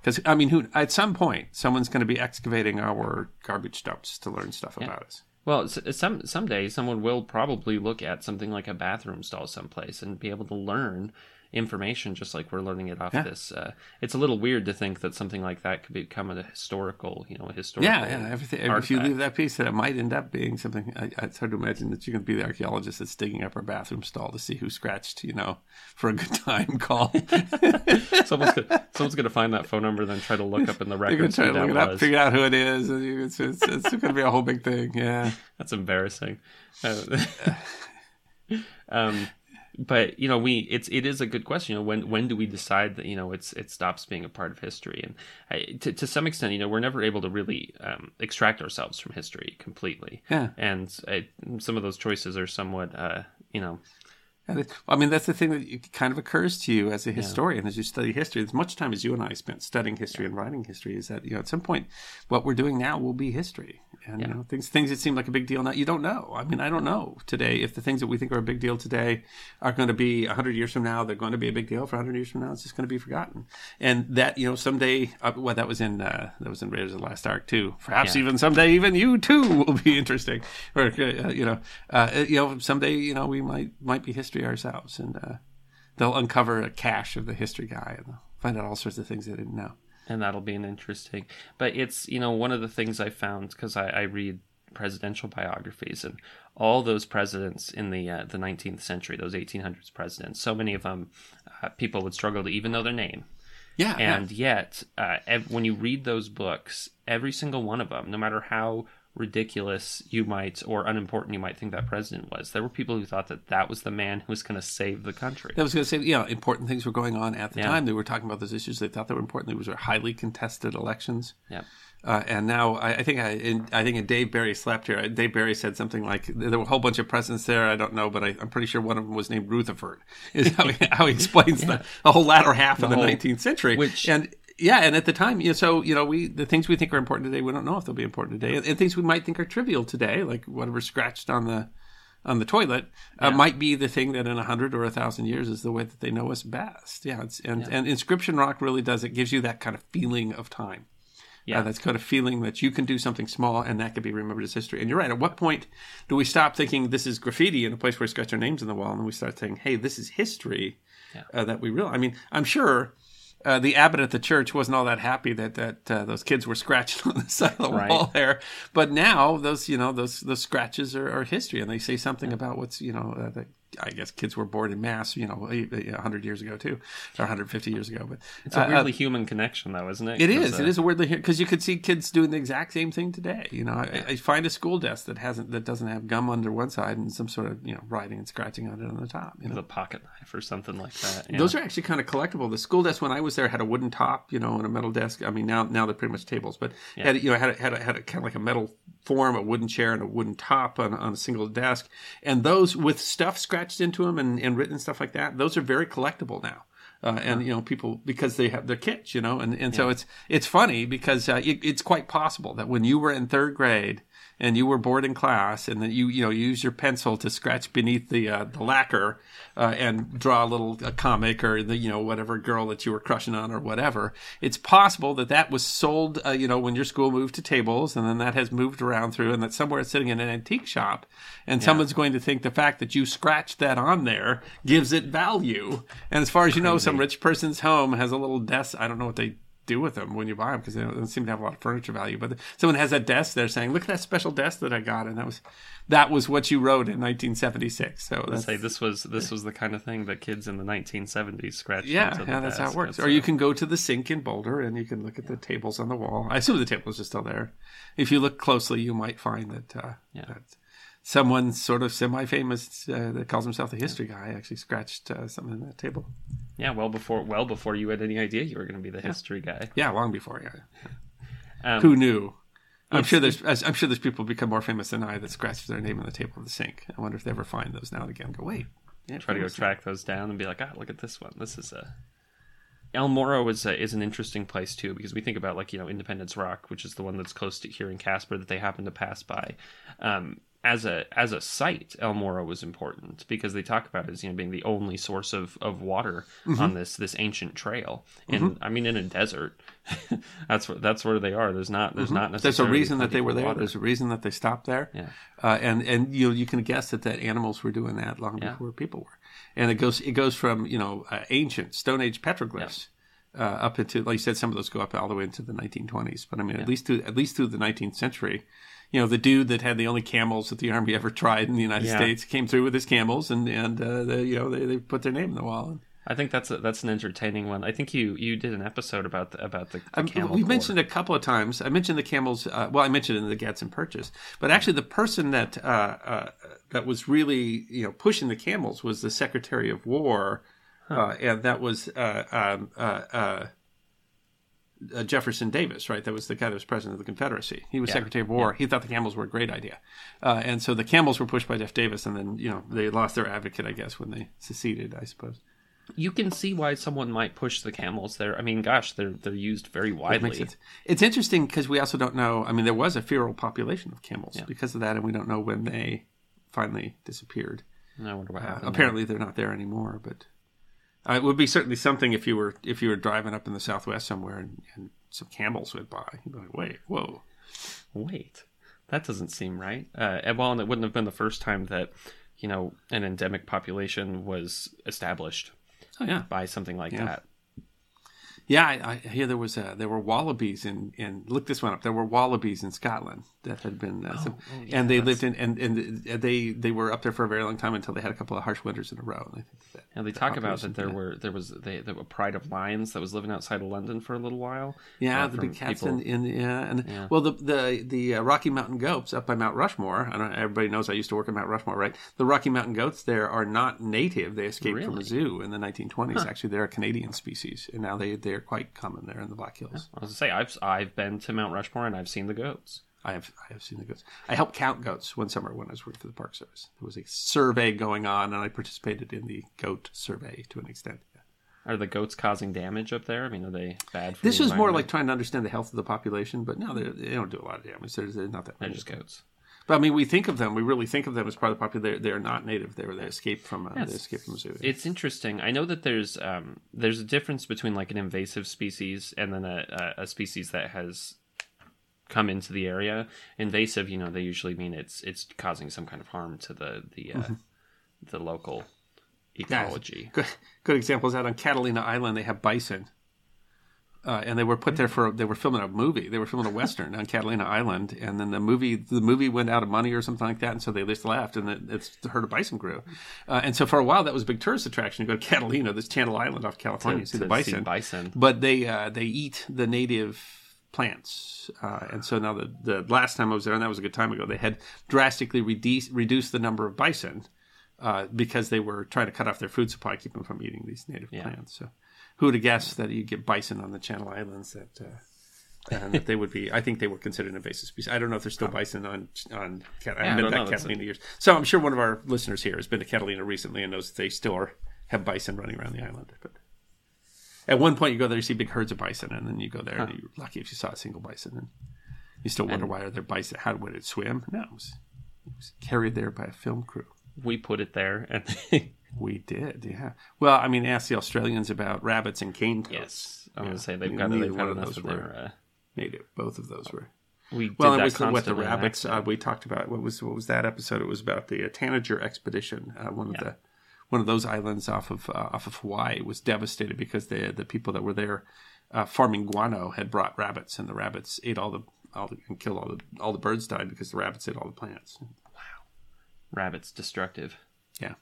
Because I mean, who at some point someone's going to be excavating our garbage dumps to learn stuff yeah. about us. Well, uh, some someday someone will probably look at something like a bathroom stall someplace and be able to learn information just like we're learning it off yeah. this. Uh, it's a little weird to think that something like that could become a historical, you know, a historical. Yeah, yeah. Everything. Artifact. If you leave that piece, that it might end up being something. I, it's hard to imagine that you're going to be the archaeologist that's digging up our bathroom stall to see who scratched, you know, for a good time call. someone's gonna, someone's going to find that phone number, then try to look up in the records. Try to look it up, figure out who it is. It's, it's, it's going to be a whole big thing. Yeah, that's embarrassing. Uh, um, but you know we it's it is a good question you know when when do we decide that you know it's it stops being a part of history? And I, to, to some extent you know we're never able to really um, extract ourselves from history completely. Yeah. And I, some of those choices are somewhat uh, you know I mean, that's the thing that kind of occurs to you as a historian yeah. as you study history. As much time as you and I spent studying history yeah. and writing history, is that you know at some point what we're doing now will be history, and yeah. you know things things that seem like a big deal now you don't know. I mean, I don't know today if the things that we think are a big deal today are going to be hundred years from now. They're going to be a big deal for hundred years from now. It's just going to be forgotten, and that you know someday. Uh, well, that was in uh, that was in Raiders of the Last Ark too. Perhaps even someday, even you too will be interesting, or uh, you know, uh, you know, someday you know we might might be history ourselves, and uh, they'll uncover a cache of the history guy and find out all sorts of things they didn't know. And that'll be an interesting. But it's you know one of the things I found because I, I, read presidential biographies and all those presidents in the uh, the 19th century, those 1800s presidents, so many of them, uh, people would struggle to even know their name. Yeah, and yeah. yet, uh, ev- when you read those books, every single one of them, no matter how ridiculous you might or unimportant you might think that president was. There were people who thought that that was the man who was going to save the country. That was going to say, you know, important things were going on at the yeah. time. They were talking about those issues. They thought they were important. These were highly contested elections. Yeah. Uh, and now I, I think I, in, I think in Dave Barry slept here. Dave Barry said something like there were a whole bunch of presidents there. I don't know, but I, am pretty sure one of them was named Rutherford. Is how he, how he explains yeah. the, the, whole latter half the of the whole, 19th century. Which and yeah, and at the time, you know, so you know, we the things we think are important today, we don't know if they'll be important today, and, and things we might think are trivial today, like whatever scratched on the on the toilet, uh, might be the thing that in a hundred or a thousand years is the way that they know us best. Yeah, and yeah. and inscription rock really does it gives you that kind of feeling of time. Uh, yeah, uh, that's kind of feeling that you can do something small and that could be remembered as history. And you're right. At what point do we stop thinking this is graffiti in a place where we scratch our names in the wall, and we start saying, "Hey, this is history." Yeah. Uh, that we realize. I mean, I'm sure uh, the abbot at the church wasn't all that happy that that uh, those kids were scratching on the side of the right. wall there. But now those you know those those scratches are, are history, and they say something yeah. about what's you know uh, the I guess kids were born in mass, you know, 100 years ago too, or 150 years ago. But it's a uh, weirdly uh, human connection, though, isn't it? It is. Uh, it is a weirdly human because you could see kids doing the exact same thing today. You know, I, I, find a school desk that hasn't that doesn't have gum under one side and some sort of you know writing and scratching on it on the top. You know, a pocket knife or something like that. Yeah. Those are actually kind of collectible. The school desk when I was there had a wooden top, you know, and a metal desk. I mean, now now they're pretty much tables, but yeah. had you know had a, had a, had a, kind of like a metal form, a wooden chair, and a wooden top on, on a single desk, and those with stuff scratched into them and and written stuff like that. Those are very collectible now. Uh, and you know people because they have their kits, you know, and, and so it's it's funny because uh, it, it's quite possible that when you were in third grade and you were bored in class and then you you know you use your pencil to scratch beneath the uh, the lacquer uh, and draw a little a comic or the you know whatever girl that you were crushing on or whatever it's possible that that was sold uh, you know when your school moved to tables and then that has moved around through and that somewhere it's sitting in an antique shop and yeah. someone's going to think the fact that you scratched that on there gives it value and as far as you know some rich person's home has a little desk i don't know what they do with them when you buy them because they don't seem to have a lot of furniture value. But someone has a desk, they're saying, "Look at that special desk that I got," and that was that was what you wrote in 1976. So let's say this was this was the kind of thing that kids in the 1970s scratched. Yeah, yeah, that's desk. how it works. Or you can go to the sink in Boulder and you can look at the tables on the wall. I assume the tables are still there. If you look closely, you might find that. Uh, yeah. That, someone sort of semi-famous uh, that calls himself the history guy actually scratched uh, something on that table. Yeah, well before well before you had any idea you were going to be the history guy. Yeah, long before. Yeah. Um, Who knew? I'm sure there's I'm sure there's people become more famous than I that scratch their name on the table of the sink. I wonder if they ever find those now and again. Go wait. Yeah, try to go track those down and be like, ah, look at this one. This is a El Morro is a, is an interesting place too because we think about like you know Independence Rock, which is the one that's close to here in Casper that they happen to pass by. Um, as a as a site, El Morro was important because they talk about it as you know being the only source of, of water Mm-hmm. on this this ancient trail. And I mean in a desert, that's where that's where they are. There's not there's not Mm-hmm. There's a reason that they were there. water. There's a reason that they stopped there. Yeah. Uh, and and you know, you can guess that that animals were doing that long Yeah. before people were. And it goes it goes from you know uh, ancient Stone Age petroglyphs uh, up into like you said, some of those go up all the way into the 1920s. But I mean, at least to at least through the 19th century. You know, the dude that had the only camels that the army ever tried in the United Yeah. States came through with his camels, and and uh, they, you know they, they put their name in the wall. I think that's a, that's an entertaining one. I think you you did an episode about the, about the, the Um, camel. we mentioned a couple of times. I mentioned the camels. Uh, well, I mentioned it in the Gadsden Purchase, but actually, the person that uh, uh, that was really you know pushing the camels was the Secretary of War, uh, and that was uh, um, uh, Jefferson Davis, right? That was the guy that was president of the Confederacy. He was Yeah. Secretary of War. He thought the camels were a great idea, uh, and so the camels were pushed by Jeff Davis, and then you know they lost their advocate, I guess, when they seceded. I suppose. you can see why someone might push the camels there. I mean, gosh, they're they're used very widely. It's interesting because we also don't know. I mean, there was a feral population of camels Yeah. because of that, and we don't know when they finally disappeared. And I wonder what Uh, happened. apparently, they're not there anymore. But uh, it would be certainly something if you were if you were driving up in the southwest somewhere and, and some camels went by. You'd be like, "Wait, whoa!" Wait, that doesn't seem right. Uh, and well, and it wouldn't have been the first time that you know an endemic population was established Oh yeah, by something like Yeah. that. Yeah. I, I hear there was uh, there were wallabies in in look this one up. There were wallabies in Scotland that had been, uh, some- oh, yeah, and they that's- lived in and and they they were up there for a very long time until they had a couple of harsh winters in a row. And I think that And they that talk about that there yeah. were there was they, there were pride of lions that was living outside of London for a little while. Yeah, uh, the big cats people- in, in yeah, and Yeah. well, the the the uh, Rocky Mountain goats up by Mount Rushmore. I don't. Everybody knows I used to work at Mount Rushmore, right? The Rocky Mountain goats there are not native. They escaped from a zoo in the 1920s. Actually, they're a Canadian species, and now they they they're quite common there in the Black Hills. I was gonna say I've I've been to Mount Rushmore and I've seen the goats. I have I have seen the goats. I helped count goats one summer when I was working for the Park Service. There was a survey going on, and I participated in the goat survey to an extent. Are the goats causing damage up there? I mean, are they bad? For This was more like trying to understand the health of the population, but no, they, they don't do a lot of damage. There's, there's not that they're many. just goats. But I mean, we think of them. We really think of them as part of the population. They're, they're not native. They were they escaped from. Uh, Yes. They escaped from zoo. It's interesting. I know that there's um, there's a difference between like an invasive species and then a, a, a species that has come into the area. Invasive, you know, they usually mean it's it's causing some kind of harm to the the uh, Mm-hmm. the local ecology. Good, good example is out on Catalina Island. They have bison, uh, and they were put there for they were filming a movie. They were filming a western on Catalina Island, and then the movie the movie went out of money or something like that, and so they just left, and it, it's the herd of bison grew. Uh, and so for a while, that was a big tourist attraction. You go to Catalina, this Channel Island off California, you see the To bison. bison. but they uh, they eat the native plants, uh, and so now the the last time I was there, and that was a good time ago, they had drastically reduced reduced the number of bison uh, because they were trying to cut off their food supply, keep them from eating these native Yeah. plants. So, who would have guessed that you get bison on the Channel Islands that. Uh, and that they would be, I think they were considered an invasive species. I don't know if there's still bison on on. Cat- I Yeah, haven't been to Catalina years, so I'm sure one of our listeners here has been to Catalina recently and knows that they still are, have bison running around the island. But at one point, you go there, you see big herds of bison, and then you go there, and you're lucky if you saw a single bison. And you still wonder why are there bison? How would it swim? No, it was, it was carried there by a film crew. We put it there, and We did, yeah. Well, I mean, ask the Australians about rabbits and cane toads. yes, I'm gonna say they've Neither got they've one had enough those of were their. Uh, native. Both of those were. we did Well, it was the, what the rabbits. Uh, we talked about what was what was that episode? It was about the uh, Tanager expedition. Uh, one of the one of those islands off of uh, off of Hawaii was devastated because the the people that were there uh, farming guano had brought rabbits, and the rabbits ate all the all the, and killed all the all the birds died because the rabbits ate all the plants. Wow, rabbits destructive. Yeah,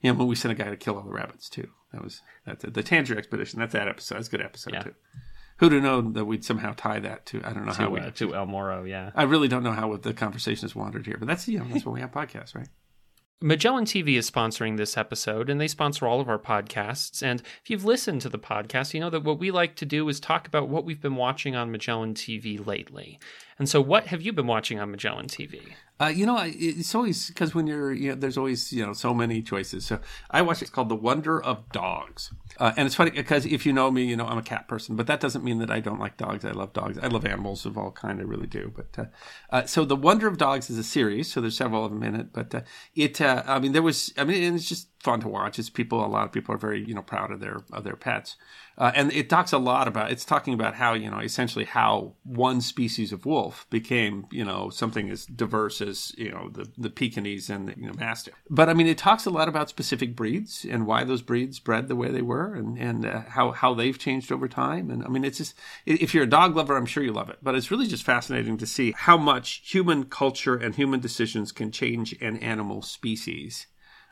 yeah. When we sent a guy to kill all the rabbits too. That was that's the Tanager expedition. That's that episode. That's a good episode Yeah. too. Who'd have known that we'd somehow tie that to I don't know to, how we uh, to El Morro, yeah. I really don't know how the conversation has wandered here, but that's you know that's what we have podcasts, right? Magellan TV is sponsoring this episode, and they sponsor all of our podcasts. And if you've listened to the podcast, you know that what we like to do is talk about what we've been watching on Magellan TV lately. And so, what have you been watching on Magellan TV? Uh, you know, it's always because when you're, you know, there's always, you know, so many choices. So I watch it's called The Wonder of Dogs. Uh, and it's funny because if you know me, you know, I'm a cat person, but that doesn't mean that I don't like dogs. I love dogs. I love animals of all kind. I really do. But, uh, uh, so The Wonder of Dogs is a series. So there's several of them in it, but, uh, it, uh, I mean, there was, I mean, it's just fun to watch. It's people, a lot of people are very, you know, proud of their, of their pets. Uh, and it talks a lot about it's talking about how you know essentially how one species of wolf became you know something as diverse as you know the the Pekingese and the you know Mastiff. But I mean, it talks a lot about specific breeds and why those breeds bred the way they were and and uh, how how they've changed over time. And I mean, it's just if you're a dog lover, I'm sure you love it. But it's really just fascinating to see how much human culture and human decisions can change an animal species.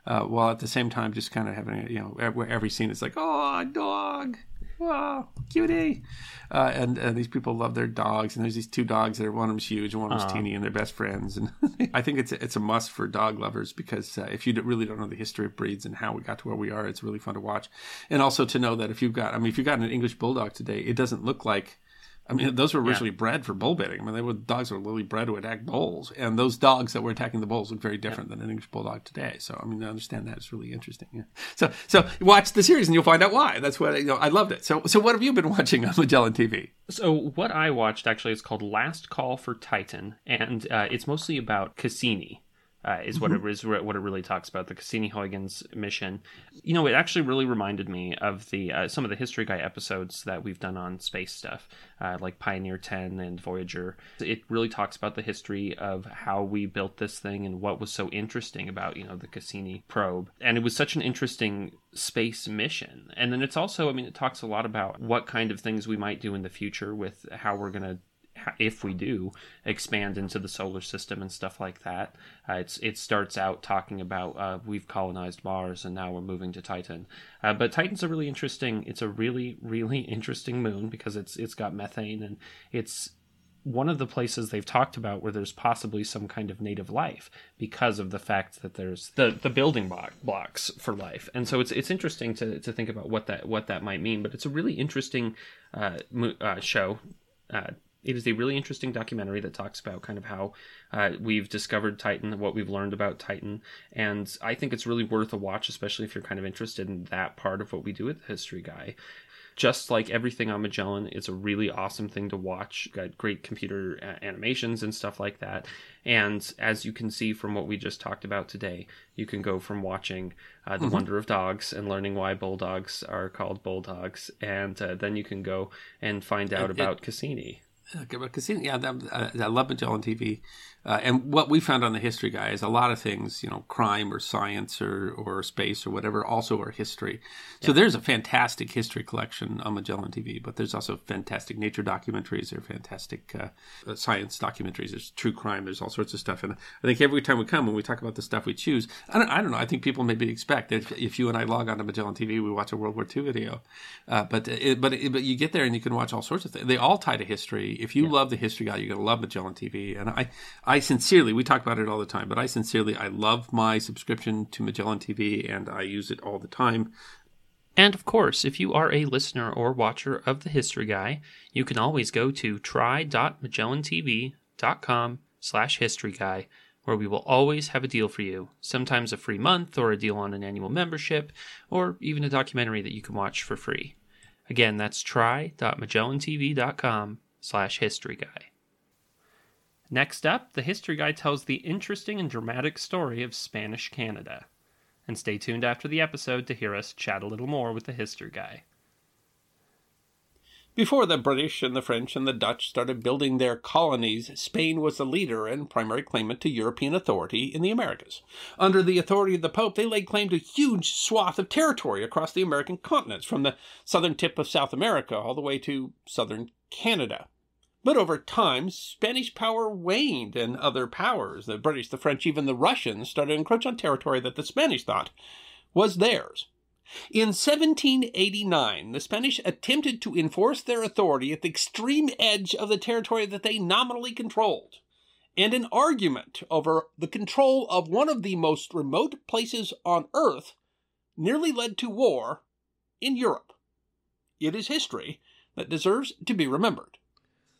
Uh, while at the same time just kind of having a, you know every, every scene is like oh dog wow, cutie. Uh, and uh, these people love their dogs, and there's these two dogs that are one of them's huge and one of them's uh-huh. teeny, and they're best friends. And I think it's a, it's a must for dog lovers because uh, if you really don't know the history of breeds and how we got to where we are, it's really fun to watch, and also to know that if you've got, I mean, if you've got an English bulldog today, it doesn't look like I mean, those were originally yeah. bred for bull baiting. I mean, they were dogs that were literally bred to attack bulls, and those dogs that were attacking the bulls look very different yeah. than an English bulldog today. So, I mean, I understand that it's really interesting. Yeah. So, so watch the series and you'll find out why. That's what you know. I loved it. So, so what have you been watching on Magellan TV? So, what I watched actually is called Last Call for Titan, and uh, it's mostly about Cassini uh, is what mm-hmm. it is what it really talks about the Cassini-Huygens mission. You know, it actually really reminded me of the uh, some of the history guy episodes that we've done on space stuff, uh, like Pioneer Ten and Voyager. It really talks about the history of how we built this thing and what was so interesting about you know the Cassini probe, and it was such an interesting space mission. And then it's also, I mean, it talks a lot about what kind of things we might do in the future with how we're going to if we do expand into the solar system and stuff like that. Uh, it's it starts out talking about uh, we've colonized Mars and now we're moving to Titan. Uh, but Titan's a really interesting. It's a really really interesting moon because it's it's got methane and it's one of the places they've talked about where there's possibly some kind of native life because of the fact that there's the, the building block, blocks for life. And so it's it's interesting to, to think about what that what that might mean. But it's a really interesting uh, uh, show. Uh, it is a really interesting documentary that talks about kind of how uh, we've discovered Titan, what we've learned about Titan, and I think it's really worth a watch, especially if you're kind of interested in that part of what we do with the History Guy. Just like everything on Magellan, it's a really awesome thing to watch. Got great computer uh, animations and stuff like that. And as you can see from what we just talked about today, you can go from watching uh, The mm-hmm. Wonder of Dogs and learning why bulldogs are called bulldogs, and uh, then you can go and find out it, about it, Cassini. Okay, but Cassini, yeah, uh, I love Magellan TV. Uh, and what we found on the history guy is a lot of things, you know, crime or science or, or space or whatever, also are history. So yeah. there's a fantastic history collection on Magellan TV, but there's also fantastic nature documentaries. There are fantastic uh, uh, science documentaries. There's true crime. There's all sorts of stuff. And I think every time we come, when we talk about the stuff we choose, I don't, I don't know. I think people maybe expect that if, if you and I log on to Magellan TV, we watch a World War II video. Uh, but it, but it, but you get there and you can watch all sorts of things. They all tie to history. If you yeah. love the history guy, you're going to love Magellan TV. And I, I I sincerely, we talk about it all the time, but I sincerely, I love my subscription to Magellan TV and I use it all the time. And of course, if you are a listener or watcher of The History Guy, you can always go to try.magellantv.com slash history guy, where we will always have a deal for you. Sometimes a free month, or a deal on an annual membership, or even a documentary that you can watch for free. Again, that's try.magellantv.com slash history guy. Next up, the history guy tells the interesting and dramatic story of Spanish Canada. And stay tuned after the episode to hear us chat a little more with the history guy. Before the British and the French and the Dutch started building their colonies, Spain was the leader and primary claimant to European authority in the Americas. Under the authority of the Pope, they laid claim to huge swath of territory across the American continents, from the southern tip of South America all the way to southern Canada. But over time, Spanish power waned and other powers, the British, the French, even the Russians, started to encroach on territory that the Spanish thought was theirs. In 1789, the Spanish attempted to enforce their authority at the extreme edge of the territory that they nominally controlled, and an argument over the control of one of the most remote places on earth nearly led to war in Europe. It is history that deserves to be remembered.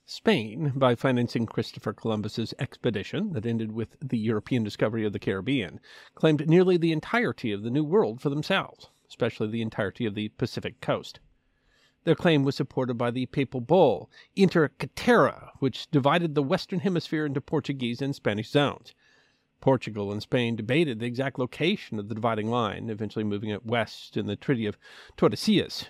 Spain, by financing Christopher Columbus's expedition that ended with the European discovery of the Caribbean, claimed nearly the entirety of the New World for themselves, especially the entirety of the Pacific coast. Their claim was supported by the papal bull Inter Caetera, which divided the Western Hemisphere into Portuguese and Spanish zones. Portugal and Spain debated the exact location of the dividing line, eventually moving it west in the Treaty of Tordesillas,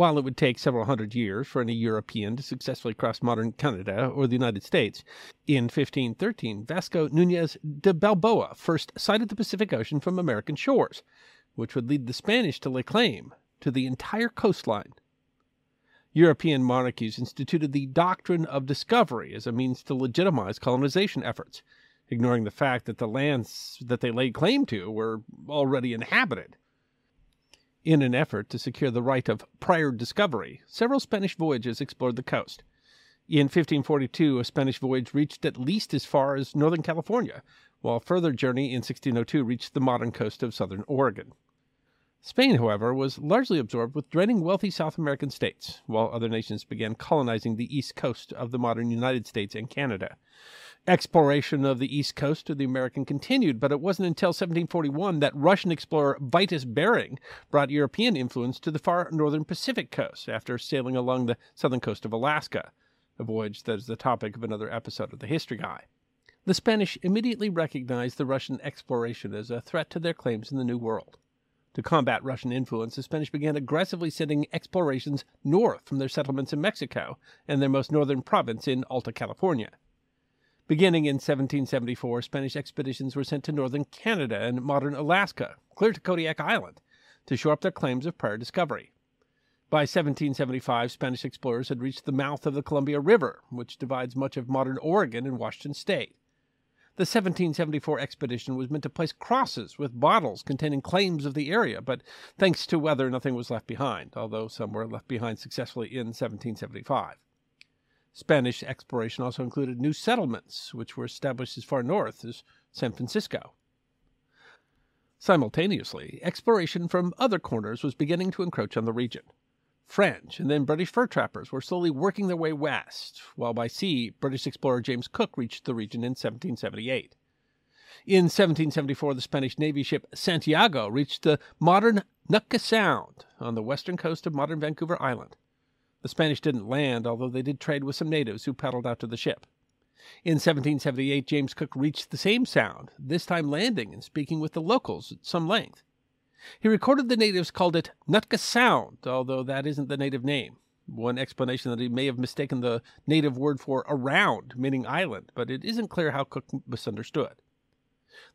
while it would take several hundred years for any European to successfully cross modern Canada or the United States, in 1513 Vasco Nunez de Balboa first sighted the Pacific Ocean from American shores, which would lead the Spanish to lay claim to the entire coastline. European monarchies instituted the doctrine of discovery as a means to legitimize colonization efforts, ignoring the fact that the lands that they laid claim to were already inhabited. In an effort to secure the right of prior discovery, several Spanish voyages explored the coast. In 1542, a Spanish voyage reached at least as far as northern California, while a further journey in 1602 reached the modern coast of southern Oregon. Spain, however, was largely absorbed with draining wealthy South American states, while other nations began colonizing the east coast of the modern United States and Canada. Exploration of the east coast of the American continued, but it wasn't until 1741 that Russian explorer Vitus Bering brought European influence to the far northern Pacific coast after sailing along the southern coast of Alaska, a voyage that is the topic of another episode of the History Guy. The Spanish immediately recognized the Russian exploration as a threat to their claims in the New World. To combat Russian influence, the Spanish began aggressively sending explorations north from their settlements in Mexico and their most northern province in Alta California. Beginning in 1774, Spanish expeditions were sent to northern Canada and modern Alaska, clear to Kodiak Island, to shore up their claims of prior discovery. By 1775, Spanish explorers had reached the mouth of the Columbia River, which divides much of modern Oregon and Washington state. The 1774 expedition was meant to place crosses with bottles containing claims of the area, but thanks to weather, nothing was left behind, although some were left behind successfully in 1775. Spanish exploration also included new settlements, which were established as far north as San Francisco. Simultaneously, exploration from other corners was beginning to encroach on the region. French and then British fur trappers were slowly working their way west, while by sea, British explorer James Cook reached the region in 1778. In 1774, the Spanish Navy ship Santiago reached the modern Nootka Sound on the western coast of modern Vancouver Island. The Spanish didn't land, although they did trade with some natives who paddled out to the ship. In 1778, James Cook reached the same sound, this time landing and speaking with the locals at some length. He recorded the natives called it Nootka Sound, although that isn't the native name. One explanation is that he may have mistaken the native word for around, meaning island, but it isn't clear how Cook misunderstood.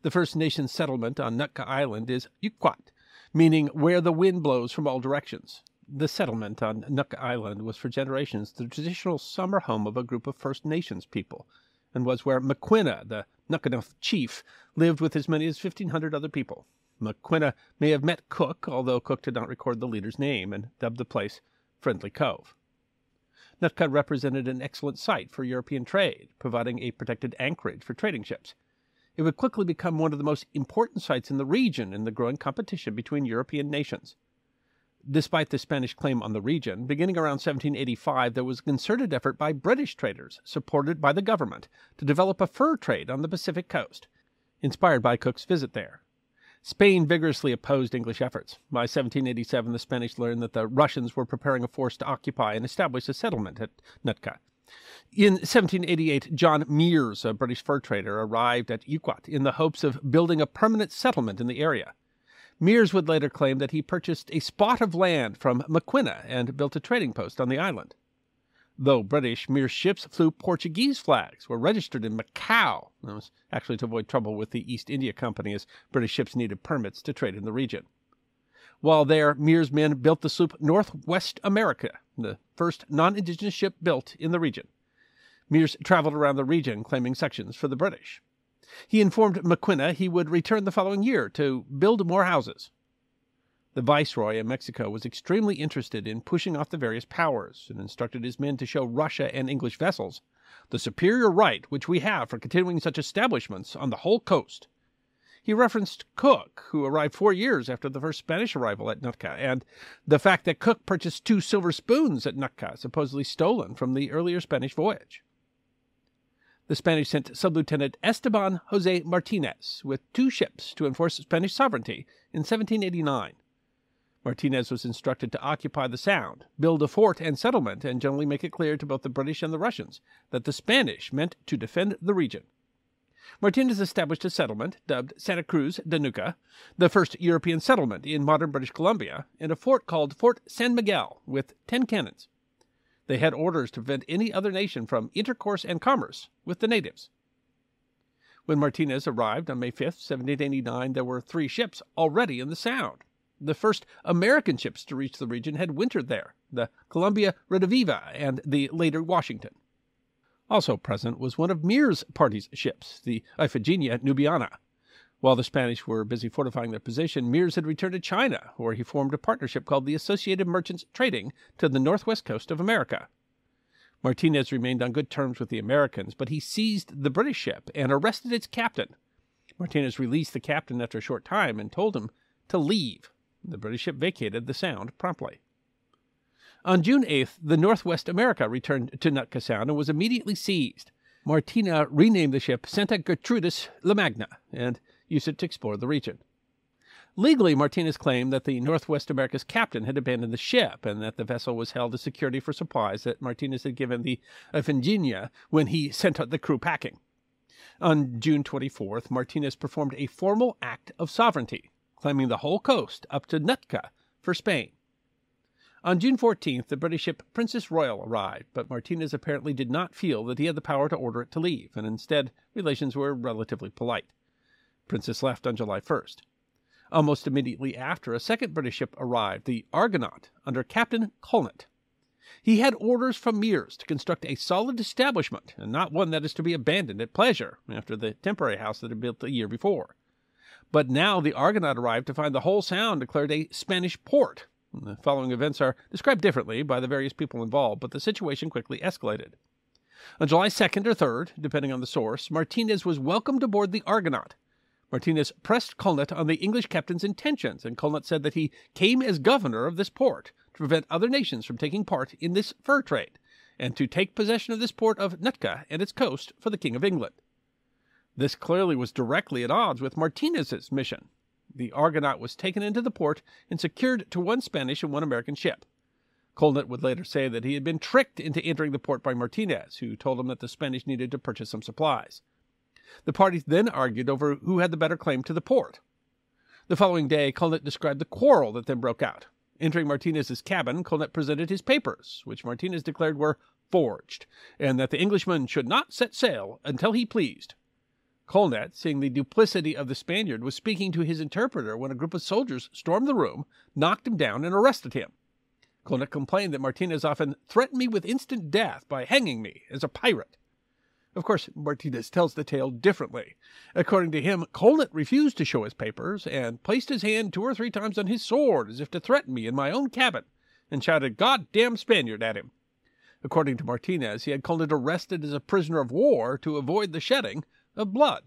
The First Nation settlement on Nootka Island is Yuquot, meaning where the wind blows from all directions. The settlement on Nootka Island was for generations the traditional summer home of a group of First Nations people, and was where Maquinna, the Nuu-chah-nulth chief, lived with as many as 1,500 other people. Maquinna may have met Cook, although Cook did not record the leader's name, and dubbed the place Friendly Cove. Nootka represented an excellent site for European trade, providing a protected anchorage for trading ships. It would quickly become one of the most important sites in the region in the growing competition between European nations. Despite the Spanish claim on the region, beginning around 1785, there was a concerted effort by British traders, supported by the government, to develop a fur trade on the Pacific coast, inspired by Cook's visit there. Spain vigorously opposed English efforts. By 1787, the Spanish learned that the Russians were preparing a force to occupy and establish a settlement at Nootka. In 1788, John Meares, a British fur trader, arrived at Yuquot in the hopes of building a permanent settlement in the area. Meares would later claim that he purchased a spot of land from Maquinna and built a trading post on the island. Though British, Meares' ships flew Portuguese flags, were registered in Macau. That was actually to avoid trouble with the East India Company, as British ships needed permits to trade in the region. While there, Meares' men built the sloop Northwest America, the first non indigenous ship built in the region. Meares traveled around the region claiming sections for the British. He informed Maquinna he would return the following year to build more houses. The viceroy of Mexico was extremely interested in pushing off the various powers and instructed his men to show Russia and English vessels the superior right which we have for continuing such establishments on the whole coast. He referenced Cook, who arrived four years after the first Spanish arrival at Nootka, and the fact that Cook purchased two silver spoons at Nootka, supposedly stolen from the earlier Spanish voyage. The Spanish sent Sub Lieutenant Esteban Jose Martinez with two ships to enforce Spanish sovereignty in 1789. Martinez was instructed to occupy the Sound, build a fort and settlement, and generally make it clear to both the British and the Russians that the Spanish meant to defend the region. Martinez established a settlement dubbed Santa Cruz de Nuca, the first European settlement in modern British Columbia, and a fort called Fort San Miguel with ten cannons. They had orders to prevent any other nation from intercourse and commerce with the natives. When Martinez arrived on May 5, 1789, there were three ships already in the Sound. The first American ships to reach the region had wintered there the Columbia Rediviva and the Lady Washington. Also present was one of Meares's party's ships, the Iphigenia Nubiana. While the Spanish were busy fortifying their position, Meares had returned to China, where he formed a partnership called the Associated Merchants Trading to the northwest coast of America. Martinez remained on good terms with the Americans, but he seized the British ship and arrested its captain. Martinez released the captain after a short time and told him to leave. The British ship vacated the Sound promptly. On June 8th, the Northwest America returned to Nootka Sound and was immediately seized. Martina renamed the ship Santa Gertrudis La Magna and used to explore the region. Legally, Martinez claimed that the Northwest America's captain had abandoned the ship and that the vessel was held as security for supplies that Martinez had given the uh, Iphigenia when he sent out the crew packing. On June 24th, Martinez performed a formal act of sovereignty, claiming the whole coast up to Nootka for Spain. On June 14th, the British ship Princess Royal arrived, but Martinez apparently did not feel that he had the power to order it to leave, and instead, relations were relatively polite. Princess left on July 1st. Almost immediately after, a second British ship arrived, the Argonaut, under Captain Colnett. He had orders from Meares to construct a solid establishment, and not one that is to be abandoned at pleasure, after the temporary house that had built the year before. But now the Argonaut arrived to find the whole sound declared a Spanish port. The following events are described differently by the various people involved, but the situation quickly escalated. On July 2nd or 3rd, depending on the source, Martinez was welcomed aboard the Argonaut. Martinez pressed Colnett on the English captain's intentions, and Colnett said that he came as governor of this port to prevent other nations from taking part in this fur trade, and to take possession of this port of Nootka and its coast for the King of England. This clearly was directly at odds with Martinez's mission. The Argonaut was taken into the port and secured to one Spanish and one American ship. Colnett would later say that he had been tricked into entering the port by Martinez, who told him that the Spanish needed to purchase some supplies. The parties then argued over who had the better claim to the port. The following day, Colnett described the quarrel that then broke out. Entering Martinez's cabin, Colnett presented his papers, which Martinez declared were forged, and that the Englishman should not set sail until he pleased. Colnett, seeing the duplicity of the Spaniard, was speaking to his interpreter when a group of soldiers stormed the room, knocked him down, and arrested him. Colnett complained that Martinez often threatened me with instant death by hanging me as a pirate. Of course, Martinez tells the tale differently. According to him, Colnett refused to show his papers and placed his hand two or three times on his sword as if to threaten me in my own cabin, and shouted, God damn Spaniard at him. According to Martinez, he had Colnett arrested as a prisoner of war to avoid the shedding of blood.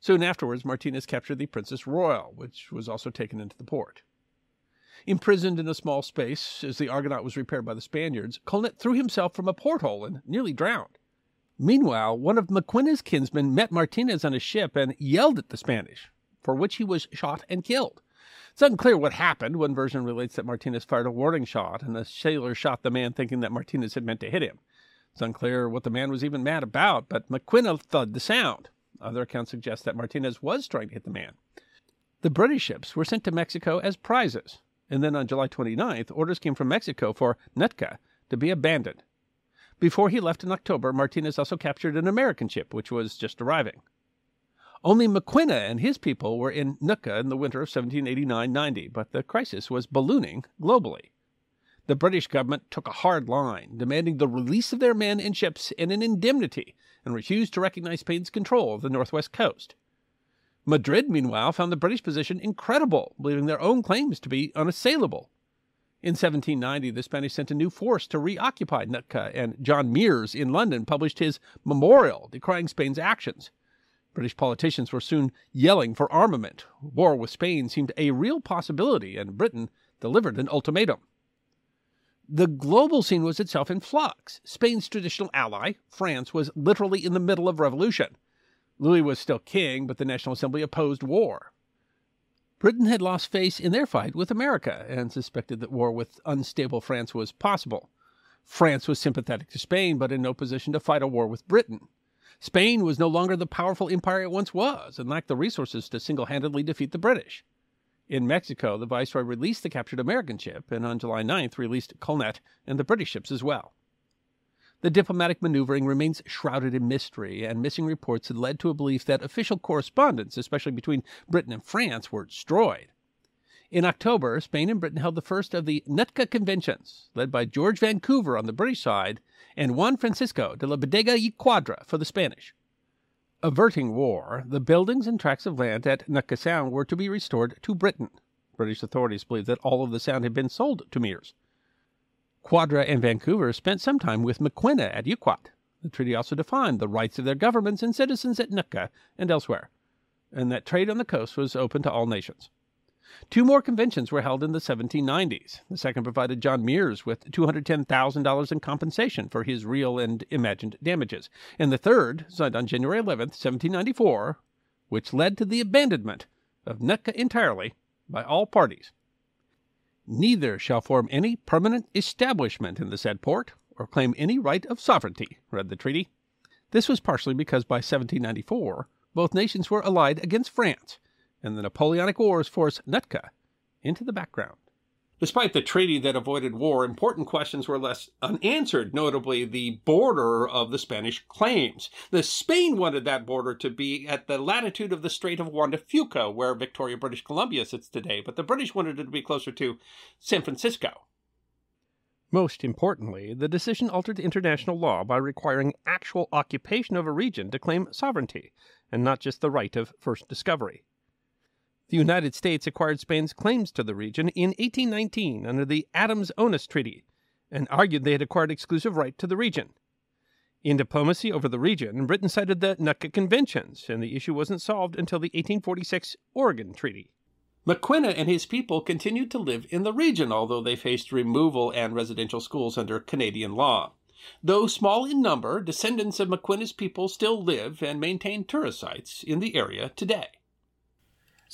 Soon afterwards, Martinez captured the Princess Royal, which was also taken into the port. Imprisoned in a small space as the Argonaut was repaired by the Spaniards, Colnett threw himself from a porthole and nearly drowned. Meanwhile, one of Maquinna's kinsmen met Martinez on a ship and yelled at the Spanish, for which he was shot and killed. It's unclear what happened. One version relates that Martinez fired a warning shot, and the sailor shot the man thinking that Martinez had meant to hit him. It's unclear what the man was even mad about, but Maquina thudded the sound. Other accounts suggest that Martinez was trying to hit the man. The British ships were sent to Mexico as prizes, and then on July 29th, orders came from Mexico for Nootka to be abandoned. Before he left in October, Martinez also captured an American ship, which was just arriving. Only Maquinna and his people were in Nootka in the winter of 1789 90, but the crisis was ballooning globally the British government took a hard line, demanding the release of their men and ships and an indemnity, and refused to recognize Spain's control of the northwest coast. Madrid, meanwhile, found the British position incredible, believing their own claims to be unassailable. In 1790, the Spanish sent a new force to reoccupy Nootka, and John Meares in London published his memorial decrying Spain's actions. British politicians were soon yelling for armament. War with Spain seemed a real possibility, and Britain delivered an ultimatum. The global scene was itself in flux. Spain's traditional ally, France, was literally in the middle of revolution. Louis was still king, but the National Assembly opposed war. Britain had lost face in their fight with America and suspected that war with unstable France was possible. France was sympathetic to Spain, but in no position to fight a war with Britain. Spain was no longer the powerful empire it once was and lacked the resources to single handedly defeat the British. In Mexico, the Viceroy released the captured American ship and on July 9th released Colnett and the British ships as well. The diplomatic maneuvering remains shrouded in mystery, and missing reports had led to a belief that official correspondence, especially between Britain and France, were destroyed. In October, Spain and Britain held the first of the Nootka Conventions, led by George Vancouver on the British side and Juan Francisco de la Bodega y Quadra for the Spanish. Averting war, the buildings and tracts of land at Nootka Sound were to be restored to Britain. British authorities believed that all of the sound had been sold to Meares. Quadra and Vancouver spent some time with Maquinna at Yuquot. The treaty also defined the rights of their governments and citizens at Nootka and elsewhere, and that trade on the coast was open to all nations. Two more conventions were held in the 1790s. The second provided John Meares with $210,000 in compensation for his real and imagined damages, and the third, signed on January 11, 1794, which led to the abandonment of Nootka entirely by all parties. Neither shall form any permanent establishment in the said port, or claim any right of sovereignty, read the treaty. This was partially because by 1794 both nations were allied against France, and the Napoleonic Wars forced Nootka into the background. Despite the treaty that avoided war, important questions were left unanswered, notably the border of the Spanish claims. The Spain wanted that border to be at the latitude of the Strait of Juan de Fuca, where Victoria, British Columbia sits today, but the British wanted it to be closer to San Francisco. Most importantly, the decision altered international law by requiring actual occupation of a region to claim sovereignty, and not just the right of first discovery. The United States acquired Spain's claims to the region in 1819 under the Adams-Onis Treaty and argued they had acquired exclusive right to the region. In diplomacy over the region, Britain cited the Nootka Conventions, and the issue wasn't solved until the 1846 Oregon Treaty. Maquinna and his people continued to live in the region, although they faced removal and residential schools under Canadian law. Though small in number, descendants of Maquinna's people still live and maintain tourist sites in the area today.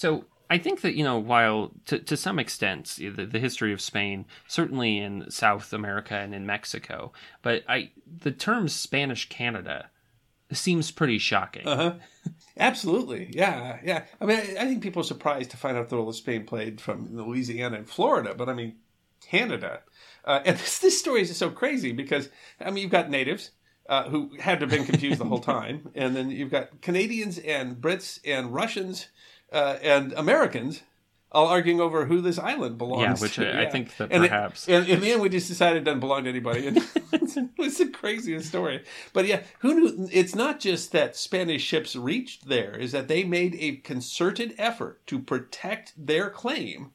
So I think that you know, while to to some extent the, the history of Spain, certainly in South America and in Mexico, but I the term Spanish Canada seems pretty shocking. Uh huh. Absolutely. Yeah. Yeah. I mean, I, I, think people are surprised to find out the role of Spain played from Louisiana and Florida, but I mean, Canada. Uh, and this, this story is so crazy because I mean, you've got natives. Uh, who had to have been confused the whole time, and then you've got Canadians and Brits and Russians uh, and Americans all arguing over who this island belongs yeah, which to. I, yeah. I think that and perhaps. It, and in the end, we just decided it doesn't belong to anybody. And it's the craziest story. But yeah, who knew? It's not just that Spanish ships reached there, is that they made a concerted effort to protect their claim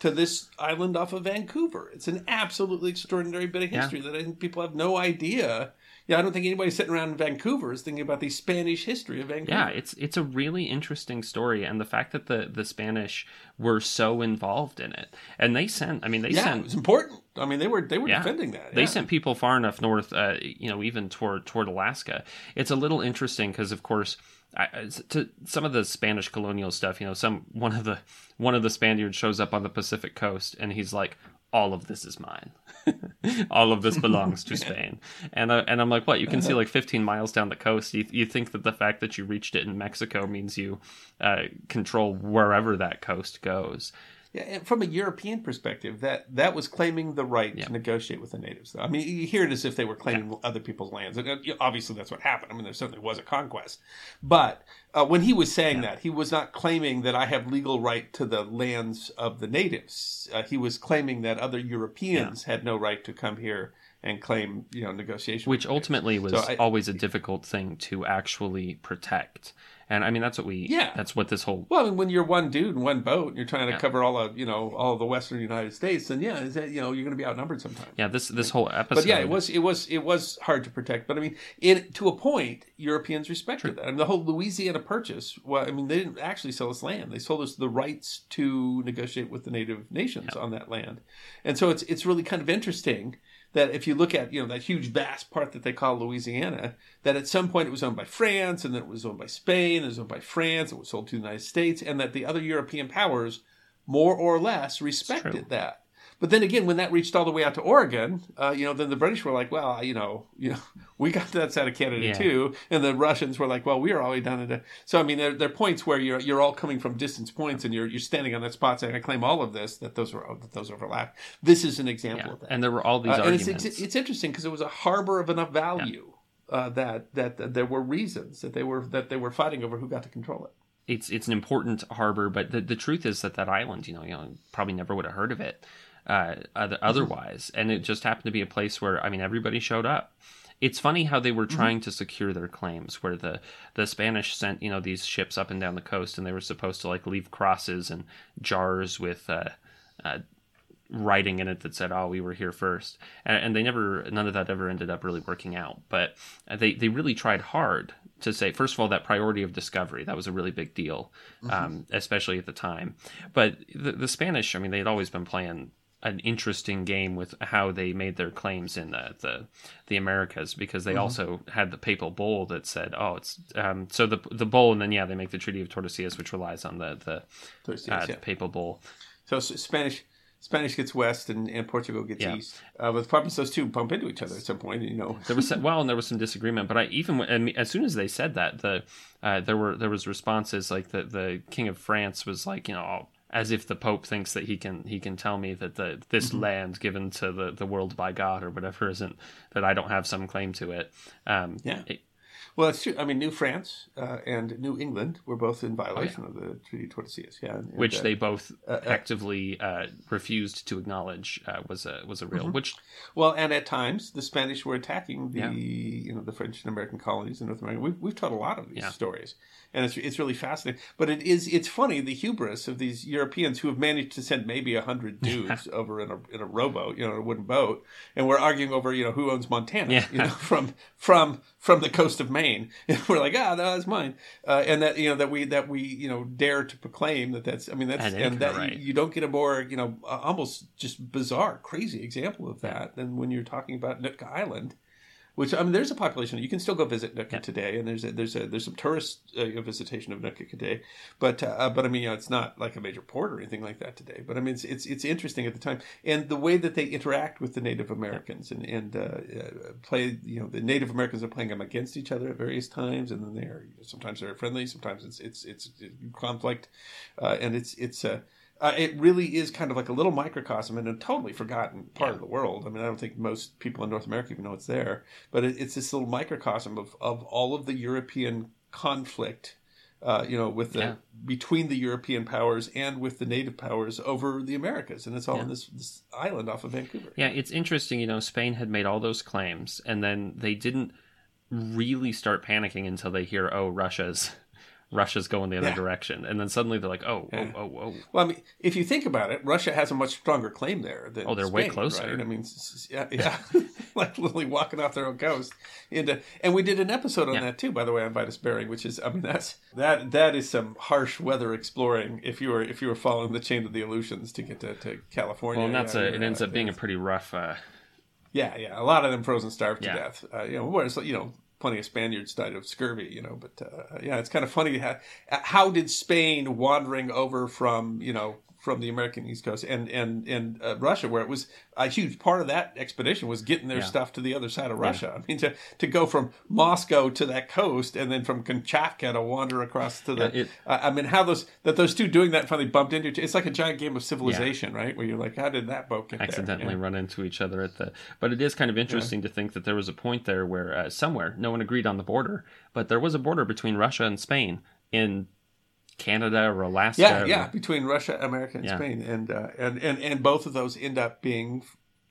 to this island off of Vancouver. It's an absolutely extraordinary bit of history yeah. that I think people have no idea yeah, I don't think anybody sitting around in Vancouver is thinking about the Spanish history of Vancouver. Yeah, it's it's a really interesting story, and the fact that the the Spanish were so involved in it, and they sent. I mean, they yeah, sent. it was important. I mean, they were they were yeah, defending that. Yeah. They sent people far enough north, uh, you know, even toward toward Alaska. It's a little interesting because, of course. I, to some of the Spanish colonial stuff, you know, some one of the one of the Spaniards shows up on the Pacific coast and he's like, "All of this is mine." all of this belongs to Spain. And uh, and I'm like, what? You can see like 15 miles down the coast. You, you think that the fact that you reached it in Mexico means you uh, control wherever that coast goes. Yeah, and from a European perspective, that that was claiming the right yeah. to negotiate with the natives. I mean, you hear it as if they were claiming yeah. other people's lands, and uh, obviously that's what happened. I mean, there certainly was a conquest, but uh, when he was saying yeah. that, he was not claiming that I have legal right to the lands of the natives. Uh, he was claiming that other Europeans had no right to come here and claim, you know, negotiation. Which ultimately was so I, always a difficult thing to actually protect And I mean, that's what we. Yeah. That's what this whole. Well, I mean, when you're one dude in one boat and you're trying to Yeah. cover all of you know all of the western United States, then yeah, is that, you know you're going to be outnumbered sometimes. Yeah. This this whole episode. But yeah, it was it was it was hard to protect. But I mean, to a point, Europeans respected that. I mean, the whole Louisiana Purchase. Well, I mean, they didn't actually sell us land; they sold us the rights to negotiate with the native nations on that land. And so it's it's really kind of interesting that if you look at you know that huge vast part that they call Louisiana, that at some point it was owned by France, and then it was owned by Spain, it was owned by France, it was sold to the United States, and that the other European powers more or less respected that. But then again, when that reached all the way out to Oregon, uh, you know, then the British were like, well, you know, you know, we got that side of Canada Yeah. too, and the Russians were like, well, we are all the way down into. So I mean, there, there are points where you're you're all coming from distance points, and you're you're standing on that spot saying, I claim all of this. That those were that those overlap. This is an example Yeah. of that. And there were all these Uh, and arguments. it's, it's it's interesting because it was a harbor of enough value uh, that, that that there were reasons that they were that they were fighting over who got to control it. it's it's an important harbor, but the, the truth is that that island, you know, you know, probably never would have heard of it uh, other, otherwise, and it just happened to be a place where I mean everybody showed up. It's funny how they were trying to secure their claims, where the the Spanish sent you know these ships up and down the coast, and they were supposed to like leave crosses and jars with. Uh, uh, writing in it that said, "Oh, we were here first. and, and they never, none of that ever ended up really working out. But they they really tried hard to say, first of all, that priority of discovery that was a really big deal, um, especially at the time. But the, the Spanish, I mean, they had always been playing an interesting game with how they made their claims in the the, the Americas because they also had the papal bull that said, "Oh, it's um, so the the bull," and then yeah, they make the Treaty of Tordesillas, which relies on the the, Tordesillas, uh, yeah. the papal bull. So S- Spanish Spanish gets west and, and Portugal gets Yeah. east. Uh, but the problem is those two bump into each other at some point. You know, There was some, well, and there was some disagreement, but I even as soon as they said that, the uh, there were there was responses like the the King of France was like, you know, as if the Pope thinks that he can he can tell me that the this Mm-hmm. land given to the the world by God or whatever isn't that I don't have some claim to it. Um, Yeah. it- well, that's true. I mean, New France uh, and New England were both in violation of the Treaty of Tordesillas. Yeah, and, which uh, they both actively uh, refused to acknowledge uh, was a was a real Mm-hmm. which Well, and at times the Spanish were attacking the Yeah. you know the French and American colonies in North America. We've, we've told a lot of these Yeah. stories, and it's it's really fascinating. But it is it's funny the hubris of these Europeans who have managed to send maybe a hundred dudes over in a in a rowboat, you know, a wooden boat, and we're arguing over you know who owns Montana, Yeah. you know, from from from the coast of Maine. And we're like, ah, no, that's mine, uh, and that you know that we that we you know dare to proclaim that that's I mean that's At and that right. you, don't get a more you know almost just bizarre, crazy example of that than when you're talking about Nootka Island, which I mean, there's a population. You can still go visit Nootka today, and there's a, there's a, there's some tourist uh, visitation of Nootka today, but uh, but I mean, you know, it's not like a major port or anything like that today. But I mean, it's it's, it's interesting at the time, and the way that they interact with the Native Americans and and uh, uh, play, you know, the Native Americans are playing them against each other at various times, and then they're sometimes they're friendly, sometimes it's it's it's conflict, uh, and it's it's uh, uh, it really is kind of like a little microcosm in a totally forgotten part of the world. I mean, I don't think most people in North America even know it's there, but it, it's this little microcosm of, of all of the European conflict, uh, you know, with the Yeah. between the European powers and with the native powers over the Americas, and it's all in this, this island off of Vancouver. Yeah, it's interesting. You know, Spain had made all those claims, and then they didn't really start panicking until they hear, "Oh, Russia's Russia's going the other Yeah. direction," and then suddenly they're like, "Oh, Yeah. oh, oh, oh." Well, I mean, if you think about it, Russia has a much stronger claim there than Oh, they're way closer. Right? I mean, yeah, yeah. like literally walking off their own coast. And, uh, and we did an episode on Yeah. that too, by the way, on Vitus Bering, which is, I mean, that's that that is some harsh weather exploring. If you were if you were following the chain of the Aleutians to get to, to California, Well, and that's a. It ends up being a pretty rough. Uh, yeah, yeah. A lot of them frozen starved to death. Uh, you know, whereas you know, plenty of Spaniards died of scurvy. You know, but uh, yeah, it's kind of funny. How, how did Spain wandering over from you know from the American East Coast and and and uh, Russia, where it was a huge part of that expedition was getting their Yeah. stuff to the other side of Russia. I mean, to to go from Moscow to that coast and then from Kamchatka to wander across to the. Yeah, it- I I mean, how those that those two doing that finally bumped into. each- It's like a giant game of civilization, right? Where you're like, how did that boat get accidentally Yeah. run into each other at the. But it is kind of interesting to think that there was a point there where uh, somewhere no one agreed on the border, but there was a border between Russia and Spain in Canada or Alaska. Yeah, or- yeah, between Russia, America, and Yeah. Spain, and uh, and and and both of those end up being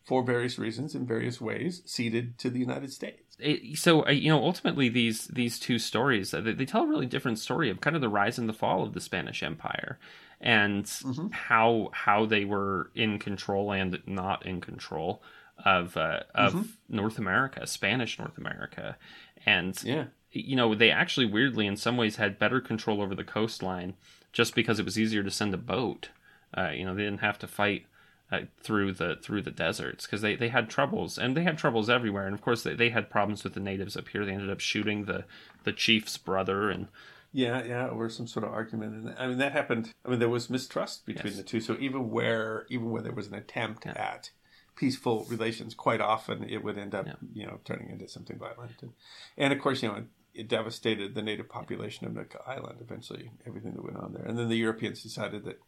for various reasons in various ways, ceded to the United States. It, so uh, you know, ultimately, these these two stories they, they, tell a really different story of kind of the rise and the fall of the Spanish Empire, and mm-hmm. how how they were in control and not in control of uh, of mm-hmm. North America, Spanish North America, and yeah. You know they actually weirdly in some ways had better control over the coastline just because it was easier to send a boat. Uh, you know, they didn't have to fight uh, through the through the deserts because they, they had troubles and they had troubles everywhere and of course they, they had problems with the natives up here they ended up shooting the the chief's brother and yeah yeah over some sort of argument and i mean that happened i mean there was mistrust between yes. the two so even where even where there was an attempt yeah. at peaceful relations quite often it would end up yeah. you know turning into something violent and, and of course you know it, devastated the native population of Nootka Island eventually everything that went on there and then the Europeans decided that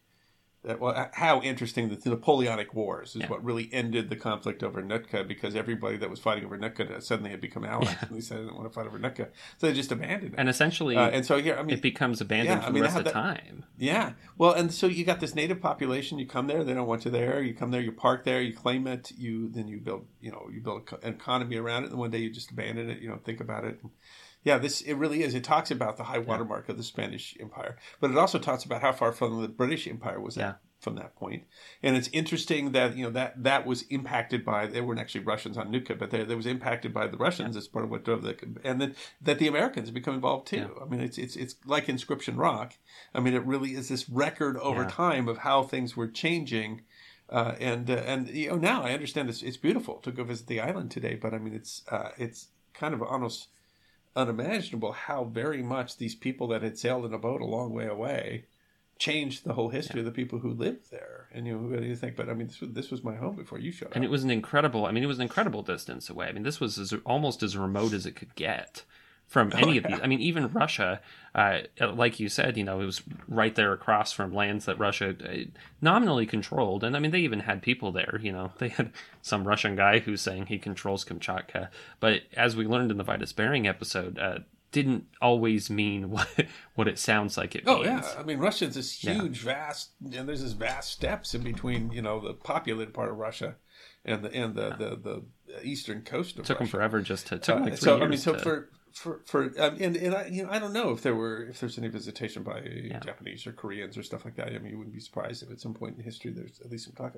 that, well, how interesting the Napoleonic Wars is yeah. what really ended the conflict over Nootka because everybody that was fighting over Nootka suddenly had become allies. Yeah. They said they didn't want to fight over Nootka, so they just abandoned it. And essentially, uh, and so yeah, I mean, it becomes abandoned yeah, for I mean, the rest of the time. Yeah, well, and so you got this native population. You come there, they don't want you there. You come there, you park there, you claim it. You then you build, you know, you build an economy around it. And one day you just abandon it. You don't think about it. And, yeah, this it really is. It talks about the high watermark yeah. of the Spanish Empire, but it also talks about how far from the British Empire was yeah. from that point. And it's interesting that you know that that was impacted by they weren't actually Russians on Nootka, but they, they was impacted by the Russians yeah. as part of what drove the and then that the Americans become involved too. I mean, it's it's it's like Inscription Rock. I mean, it really is this record over time of how things were changing. Uh, and uh, and you know now I understand it's it's beautiful to go visit the island today, but I mean it's uh, it's kind of almost unimaginable how very much these people that had sailed in a boat a long way away changed the whole history yeah. of the people who lived there. And you know, you think? But I mean, this was, this was my home before you showed and up. And it was an incredible. I mean, it was an incredible distance away. I mean, this was as, almost as remote as it could get from oh, any oh, yeah. of these. I mean, even Russia, uh, like you said, you know, it was right there across from lands that Russia uh, nominally controlled. And I mean, they even had people there. You know, they had some Russian guy who's saying he controls Kamchatka. But as we learned in the Vitus Bering episode, uh, didn't always mean what what it sounds like it oh, means. yeah. I mean, Russia's this huge, yeah. vast, and there's this vast steppes in between, you know, the populated part of Russia and the and the, yeah. the, the eastern coast of it took Russia. them forever just to took uh, like so I mean so to... for for for um, and and I you know I don't know if there were if there's any visitation by yeah. Japanese or Koreans or stuff like that. I mean, you wouldn't be surprised if at some point in history there's at least some talk.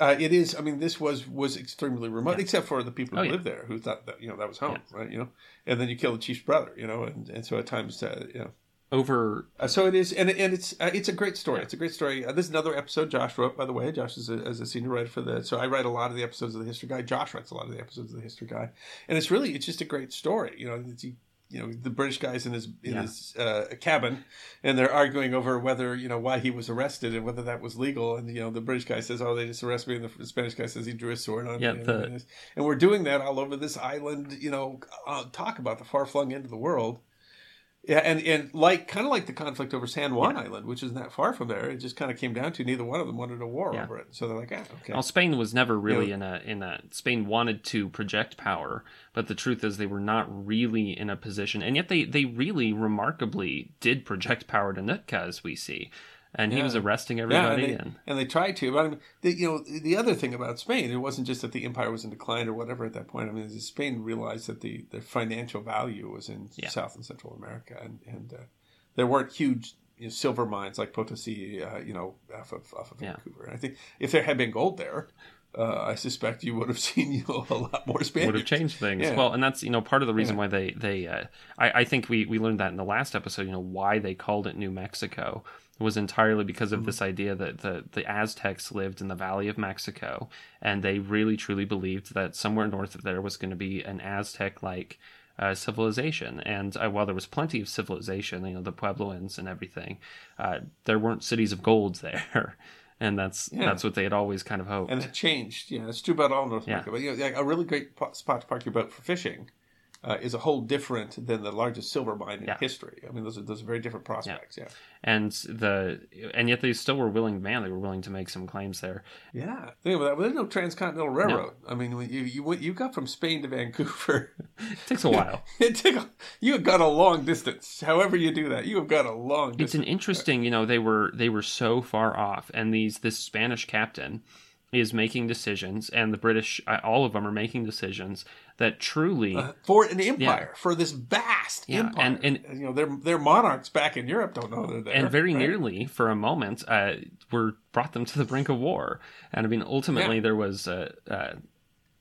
Uh, it is. I mean, this was was extremely remote, yeah. except for the people who oh, lived there who thought that you know that was home, right? You know, and then you kill the chief's brother, you know, and, and so at times, uh, you know, over. Uh, so it is, and and it's uh, it's a great story. It's a great story. Uh, this is another episode Josh wrote, by the way. Josh is a, is a senior writer for the. So I write a lot of the episodes of the History Guy. Josh writes a lot of the episodes of the History Guy, and it's really it's just a great story. You know, you, you know the British guys in his in yeah. his uh, cabin, and they're arguing over whether you know why he was arrested and whether that was legal. And you know the British guy says, "Oh, they just arrested me," and the Spanish guy says he drew a sword on yeah, me. The... And, and, we're doing that all over this island. You know, uh, talk about the far flung end of the world. Yeah, and, and like kind of like the conflict over San Juan yeah. Island, which isn't that far from there. It just kind of came down to neither one of them wanted a war yeah. over it. So they're like, ah, okay. Well, Spain was never really in a in a Spain wanted to project power, but the truth is they were not really in a position, and yet they they really remarkably did project power to Nootka, as we see and he was arresting everybody. Yeah, and, they, and... and, they, tried to. But I mean, the, you know, the other thing about Spain, it wasn't just that the empire was in decline or whatever at that point. I mean, Spain realized that the, the financial value was in yeah. South and Central America, and and uh, there weren't huge you know, silver mines like Potosi, uh, you know, off of, off of Vancouver. And I think if there had been gold there, uh, I suspect you would have seen you know a lot more Spaniards. Would have changed things. Yeah. Well, and that's you know part of the reason yeah. why they they uh, I, I think we we learned that in the last episode. You know why they called it New Mexico was entirely because of mm-hmm. this idea that the, the Aztecs lived in the Valley of Mexico, and they really truly believed that somewhere north of there was going to be an Aztec like uh, civilization. And uh, while there was plenty of civilization, you know, the Puebloans and everything, uh, there weren't cities of gold there. and that's yeah. that's what they had always kind of hoped. And it changed. Yeah, it's true about all North America. Yeah. But you know, a really great spot to park your boat for fishing uh, is a whole different than the largest silver mine in yeah. history. I mean, those are those are very different prospects. Yeah. yeah. and the and yet they still were willing. Man, they were willing to make some claims there. Yeah, think about that. Well, there's no transcontinental railroad. No. I mean, you you you got from Spain to Vancouver. it takes a while. it took a, you have got a long distance. However you do that, you have got a long. Distance. It's an interesting. You know, they were they were so far off, and these this Spanish captain is making decisions, and the British, uh, all of them are making decisions that truly uh, for an empire, for this vast Yeah, empire. and- and- you know, their their monarchs back in Europe don't know they're there, and very right? nearly for a moment uh, were brought them to the brink of war. And I mean, ultimately Yeah. there was uh, uh,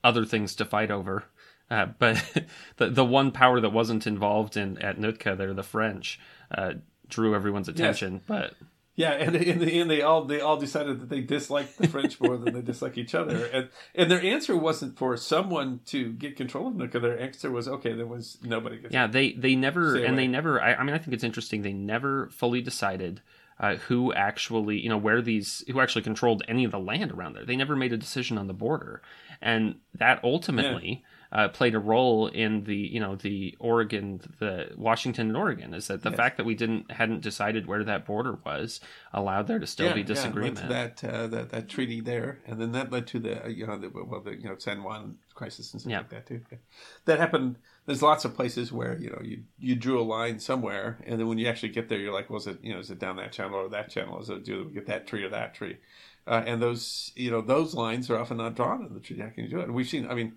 other things to fight over. Uh, but the the one power that wasn't involved in at Nootka, there, the French, uh, drew everyone's attention. But Yeah, and in the end, they all they all decided that they disliked the French more than they dislike each other, and and their answer wasn't for someone to get control of Nootka. Their answer was okay. There was nobody. Yeah, they they never and away. they never. I, I mean, I think it's interesting. They never fully decided. Uh, who actually, you know, where these, who actually controlled any of the land around there? They never made a decision on the border, and that ultimately uh, played a role in the, you know, the Oregon, the Washington and Oregon. Is that the Yes. fact that we didn't hadn't decided where that border was allowed there to still yeah, be yeah, disagreement. to that uh, that that treaty there, and then that led to the uh, you know the well the you know San Juan crisis and stuff Yeah. like that too. Yeah. That happened. There's lots of places where you know you you drew a line somewhere, and then when you actually get there, you're like, was it you know is it down that channel or that channel? Is it do we get that tree or that tree? Uh, and those you know those lines are often not drawn in the treaty. How can you do it? And we've seen. I mean.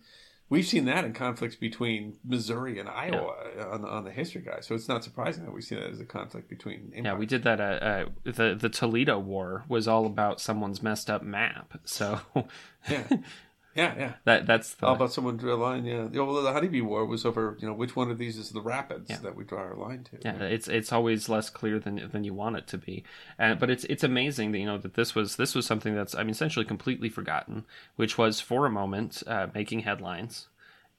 We've seen that in conflicts between Missouri and Iowa on, on the history guide, so it's not surprising that we see that as a conflict between. yeah, we did that. Uh, uh, the the Toledo War was all about someone's messed up map. So Yeah, yeah, yeah. that that's the, How about someone drew a line? Yeah, the, well, the Honeybee War was over. You know, which one of these is the rapids Yeah. that we draw our line to? Yeah, it's it's always less clear than than you want it to be, and but it's it's amazing that you know that this was this was something that's I mean essentially completely forgotten, which was for a moment uh, making headlines,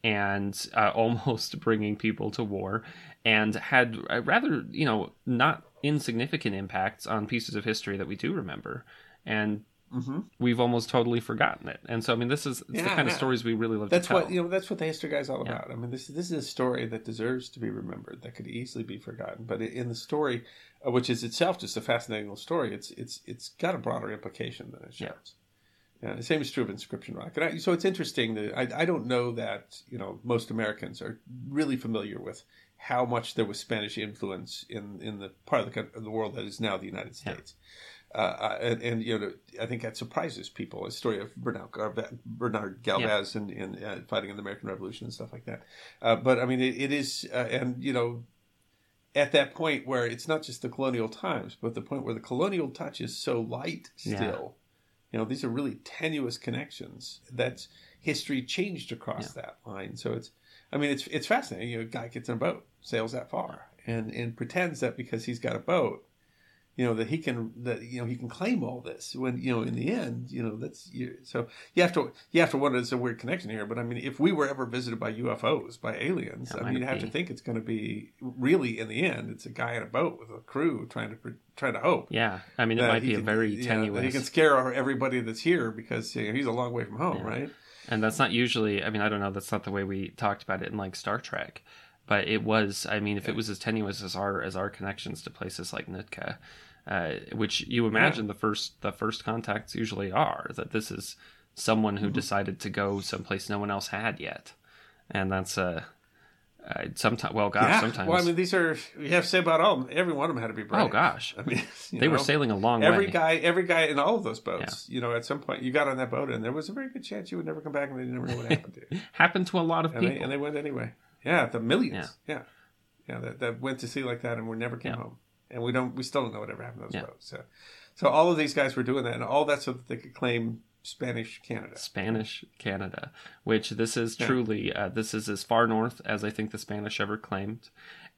and uh, almost bringing people to war, and had uh, rather you know not insignificant impacts on pieces of history that we do remember, and hmm we've almost totally forgotten it. And so I mean this is it's the Yeah, kind of stories we really love That's to tell. what you know. That's what the history guy's all Yeah. about. I mean, this this is a story that deserves to be remembered. That could easily be forgotten. But in the story, uh, which is itself just a fascinating little story, it's it's it's got a broader implication than it shows. Yeah, the same is true of Inscription Rock. And I, so it's interesting that I, I don't know that you know most Americans are really familiar with how much there was Spanish influence in, in the part of the, of the world that is now the United Yeah. States. Uh, and, and you know, I think that surprises people. A story of Bernard, Bernard Galvez and, and uh, fighting in the American Revolution and stuff like that. Uh, but I mean, it, it is, uh, and you know, at that point where it's not just the colonial times, but the point where the colonial touch is so light Yeah. still. You know, these are really tenuous connections. That history changed across that line. So it's, I mean, it's it's fascinating. You know, a guy gets in a boat, sails that far, and and pretends that because he's got a boat, you know, that he can that you know he can claim all this. When you know, in the end, you know, that's you. So you have to you have to wonder. It's a weird connection here, but I mean, if we were ever visited by UFOs, by aliens, That I mean, you have be. to think it's going to be really in the end, it's a guy in a boat with a crew trying to trying to hope. yeah, I mean it might be a can- very yeah, that tenuous. he can scare everybody that's here because you know, he's a long way from home, Yeah. right? And that's not usually, I mean, I don't know, that's not the way we talked about it in like Star Trek. But it was, I mean, if it was as tenuous as our as our connections to places like Nootka, uh, which you imagine the first the first contacts usually are, that this is someone Mm-hmm. who decided to go someplace no one else had yet, and that's uh, uh sometimes well, gosh, sometimes Well, I mean, these are we have to say about all. Every one of them had to be brave. oh gosh, I mean, you they were sailing a long Every way. guy, every guy in all of those boats, you know, at some point you got on that boat, and there was a very good chance you would never come back, and they never know what happened to you. Happened to a lot of And people. they, and they went anyway. Yeah, the millions. Yeah, yeah, that, that went to sea like that, and were never came Yeah. home, and we don't, we still don't know whatever happened to those Yeah. boats. So, so all of these guys were doing that, and all that so that they could claim Spanish Canada. Spanish Canada, which this is Yeah. truly uh, this is as far north as I think the Spanish ever claimed.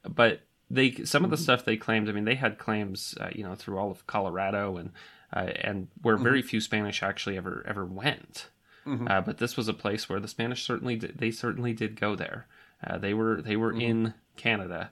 But they some of Mm-hmm. the stuff they claimed, I mean, they had claims, uh, you know, through all of Colorado and uh, and where very Mm-hmm. few Spanish actually ever ever went. Mhm. Uh, but this was a place where the Spanish certainly did, they certainly did go there. Uh, they were they were in Canada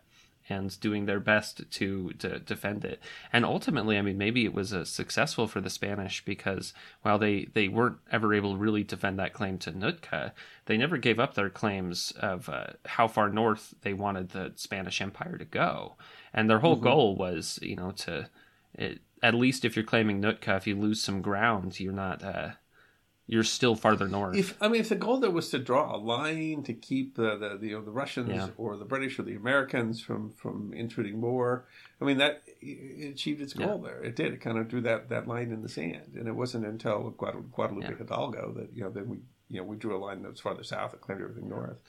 and doing their best to to defend it. And ultimately, I mean, maybe it was uh, successful for the Spanish because while they they weren't ever able to really defend that claim to Nootka, they never gave up their claims of uh, how far north they wanted the Spanish Empire to go. And their whole goal was, you know, to it, at least if you're claiming Nootka, if you lose some ground, you're not. Uh, you're still farther north. If I mean, if the goal there was to draw a line to keep the the, the you know the Russians Yeah. or the British or the Americans from from intruding more, I mean that it achieved its goal there. It did. It kind of drew that that line in the sand, and it wasn't until Guadalupe, Guadalupe Yeah. Hidalgo that you know then we you know we drew a line that was farther south that claimed everything north.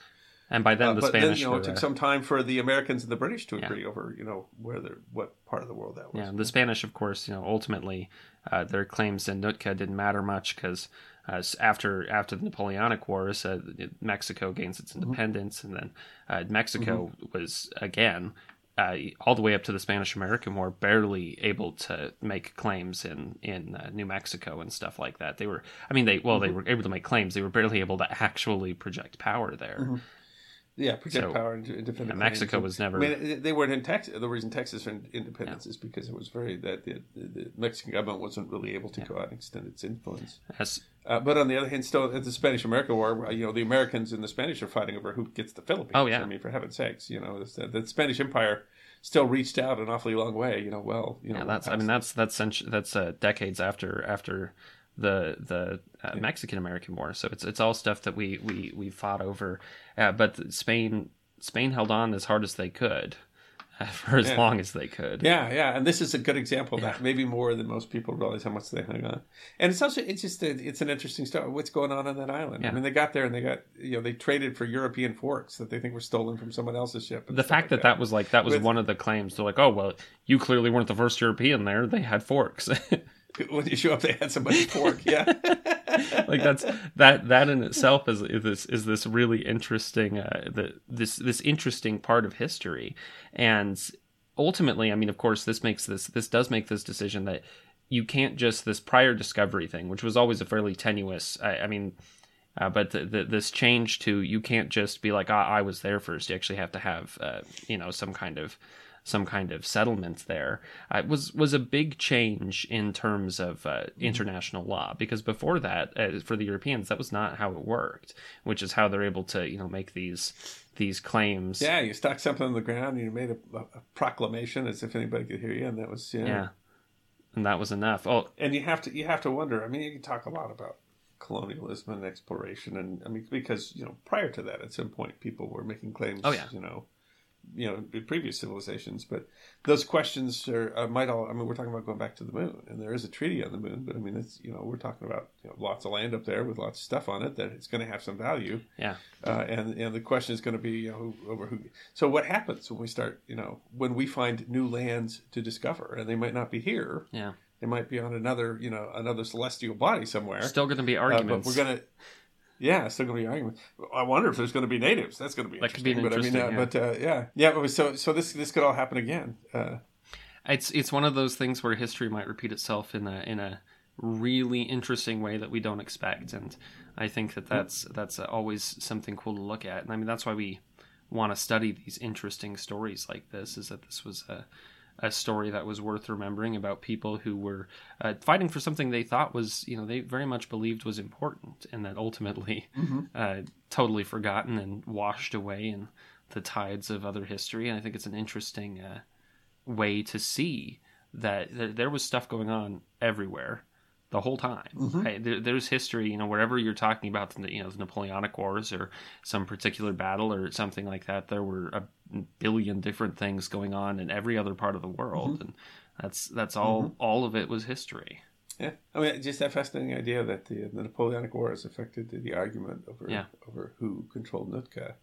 and by then Uh, the but Spanish then you know it took some time for the Americans and the British to Yeah. agree over you know where the what part of the world that was. Yeah, the Spanish, of course, you know, ultimately uh, their claims in Nootka didn't matter much because uh, after after the Napoleonic Wars, uh, Mexico gains its Mm-hmm. independence, and then uh, Mexico was again. Uh, all the way up to the Spanish-American War, barely able to make claims in in uh, New Mexico and stuff like that. They were, I mean, they well, Mm-hmm. they were able to make claims. They were barely able to actually project power there. Yeah, project So, power and defend. yeah. Mexico was never- I mean, they weren't in Texas. The reason Texas in independence is because it was very that the, the, the Mexican government wasn't really able to go out and extend its influence. As Uh, but on the other hand, still at the Spanish American War, you know, the Americans and the Spanish are fighting over who gets the Philippines. Oh, yeah. I mean, for heaven's sakes, you know, it's, uh, the Spanish Empire still reached out an awfully long way. You know, well, you know, Yeah, that's. I mean, that's that's that's uh, decades after after the the uh, Mexican American War. So it's it's all stuff that we we we fought over. Uh, but Spain Spain held on as hard as they could for as Yeah. long as they could. Yeah, yeah, and this is a good example of that. Maybe more than most people realize how much they hung on. And it's also it's just a, it's an interesting story. What's going on on that island? Yeah. I mean, they got there and they got you know they traded for European forks that they think were stolen from someone else's ship. The fact that like that was like that was With- one of the claims. They're like, oh well, you clearly weren't the first European there. They had forks. when you show up, they had somebody's pork Yeah, like that's that that in itself is, is this is this really interesting uh, the this this interesting part of history and ultimately i mean of course this makes this this does make this decision that you can't just this prior discovery thing which was always a fairly tenuous i, I mean uh, but the, the, this change to you can't just be like ah, I was there first. You actually have to have uh, you know some kind of some kind of settlement there. Uh, it was was a big change in terms of uh, international law because before that, uh, for the Europeans, that was not how it worked. Which is how they're able to you know make these these claims. yeah. You stuck something on the ground and you made a, a, a proclamation as if anybody could hear you, and that was yeah. yeah, and that was enough. Oh, And you have to you have to wonder. I mean, you can talk a lot about colonialism and exploration, and I mean because you know prior to that, at some point, people were making claims. Oh, yeah. you know, you know, previous civilizations, but those questions are uh, might all. I mean, we're talking about going back to the moon, and there is a treaty on the moon, but I mean, it's you know, we're talking about you know, lots of land up there with lots of stuff on it that it's going to have some value. yeah, Uh, and and the question is going to be you know, who, over who. So what happens when we start? You know, when we find new lands to discover, and they might not be here. yeah. They might be on another, you know, another celestial body somewhere. Still going to be Uh, but arguments. we're gonna, yeah, it's still gonna be arguments. I wonder if there's gonna be natives. That's gonna be That could be interesting. but I mean, uh, but uh, yeah, yeah. But so so this this could all happen again. Uh, It's it's one of those things where history might repeat itself in a in a really interesting way that we don't expect, and I think that that's that's always something cool to look at. And I mean that's why we want to study these interesting stories like this. Is that this was a a story that was worth remembering about people who were uh, fighting for something they thought was you know they very much believed was important, and that ultimately uh, totally forgotten and washed away in the tides of other history. And I think it's an interesting. Uh, way to see that there, there was stuff going on everywhere the whole time. Mm-hmm. Right? There, there's history, you know, wherever you're talking about the, you know, the Napoleonic Wars or some particular battle or something like that, there were a billion different things going on in every other part of the world, mm-hmm. and that's that's all. Mm-hmm. All of it was history. yeah, I mean, just that fascinating idea that the, the Napoleonic Wars affected the, the argument over Yeah. over who controlled Nootka.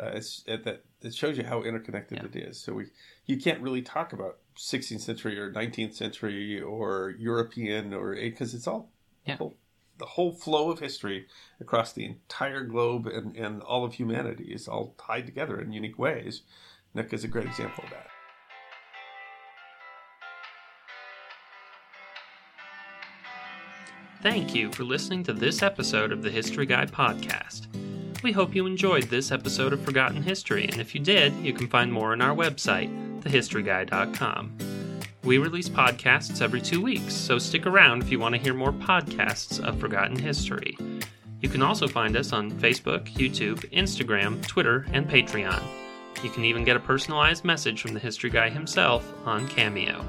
Uh, it's it, that it shows you how interconnected Yeah. it is. So we you can't really talk about 16th century or 19th century or European or because it's all Yeah. the, whole, the whole flow of history across the entire globe and, and all of humanity is all tied together in unique ways. Nick is a great example of that. Thank you for listening to this episode of the History Guy podcast. We hope you enjoyed this episode of Forgotten History, and if you did, you can find more on our website, thehistoryguy.com. We release podcasts every two weeks, so stick around if you want to hear more podcasts of Forgotten History. You can also find us on Facebook, YouTube, Instagram, Twitter, and Patreon. You can even get a personalized message from the History Guy himself on Cameo.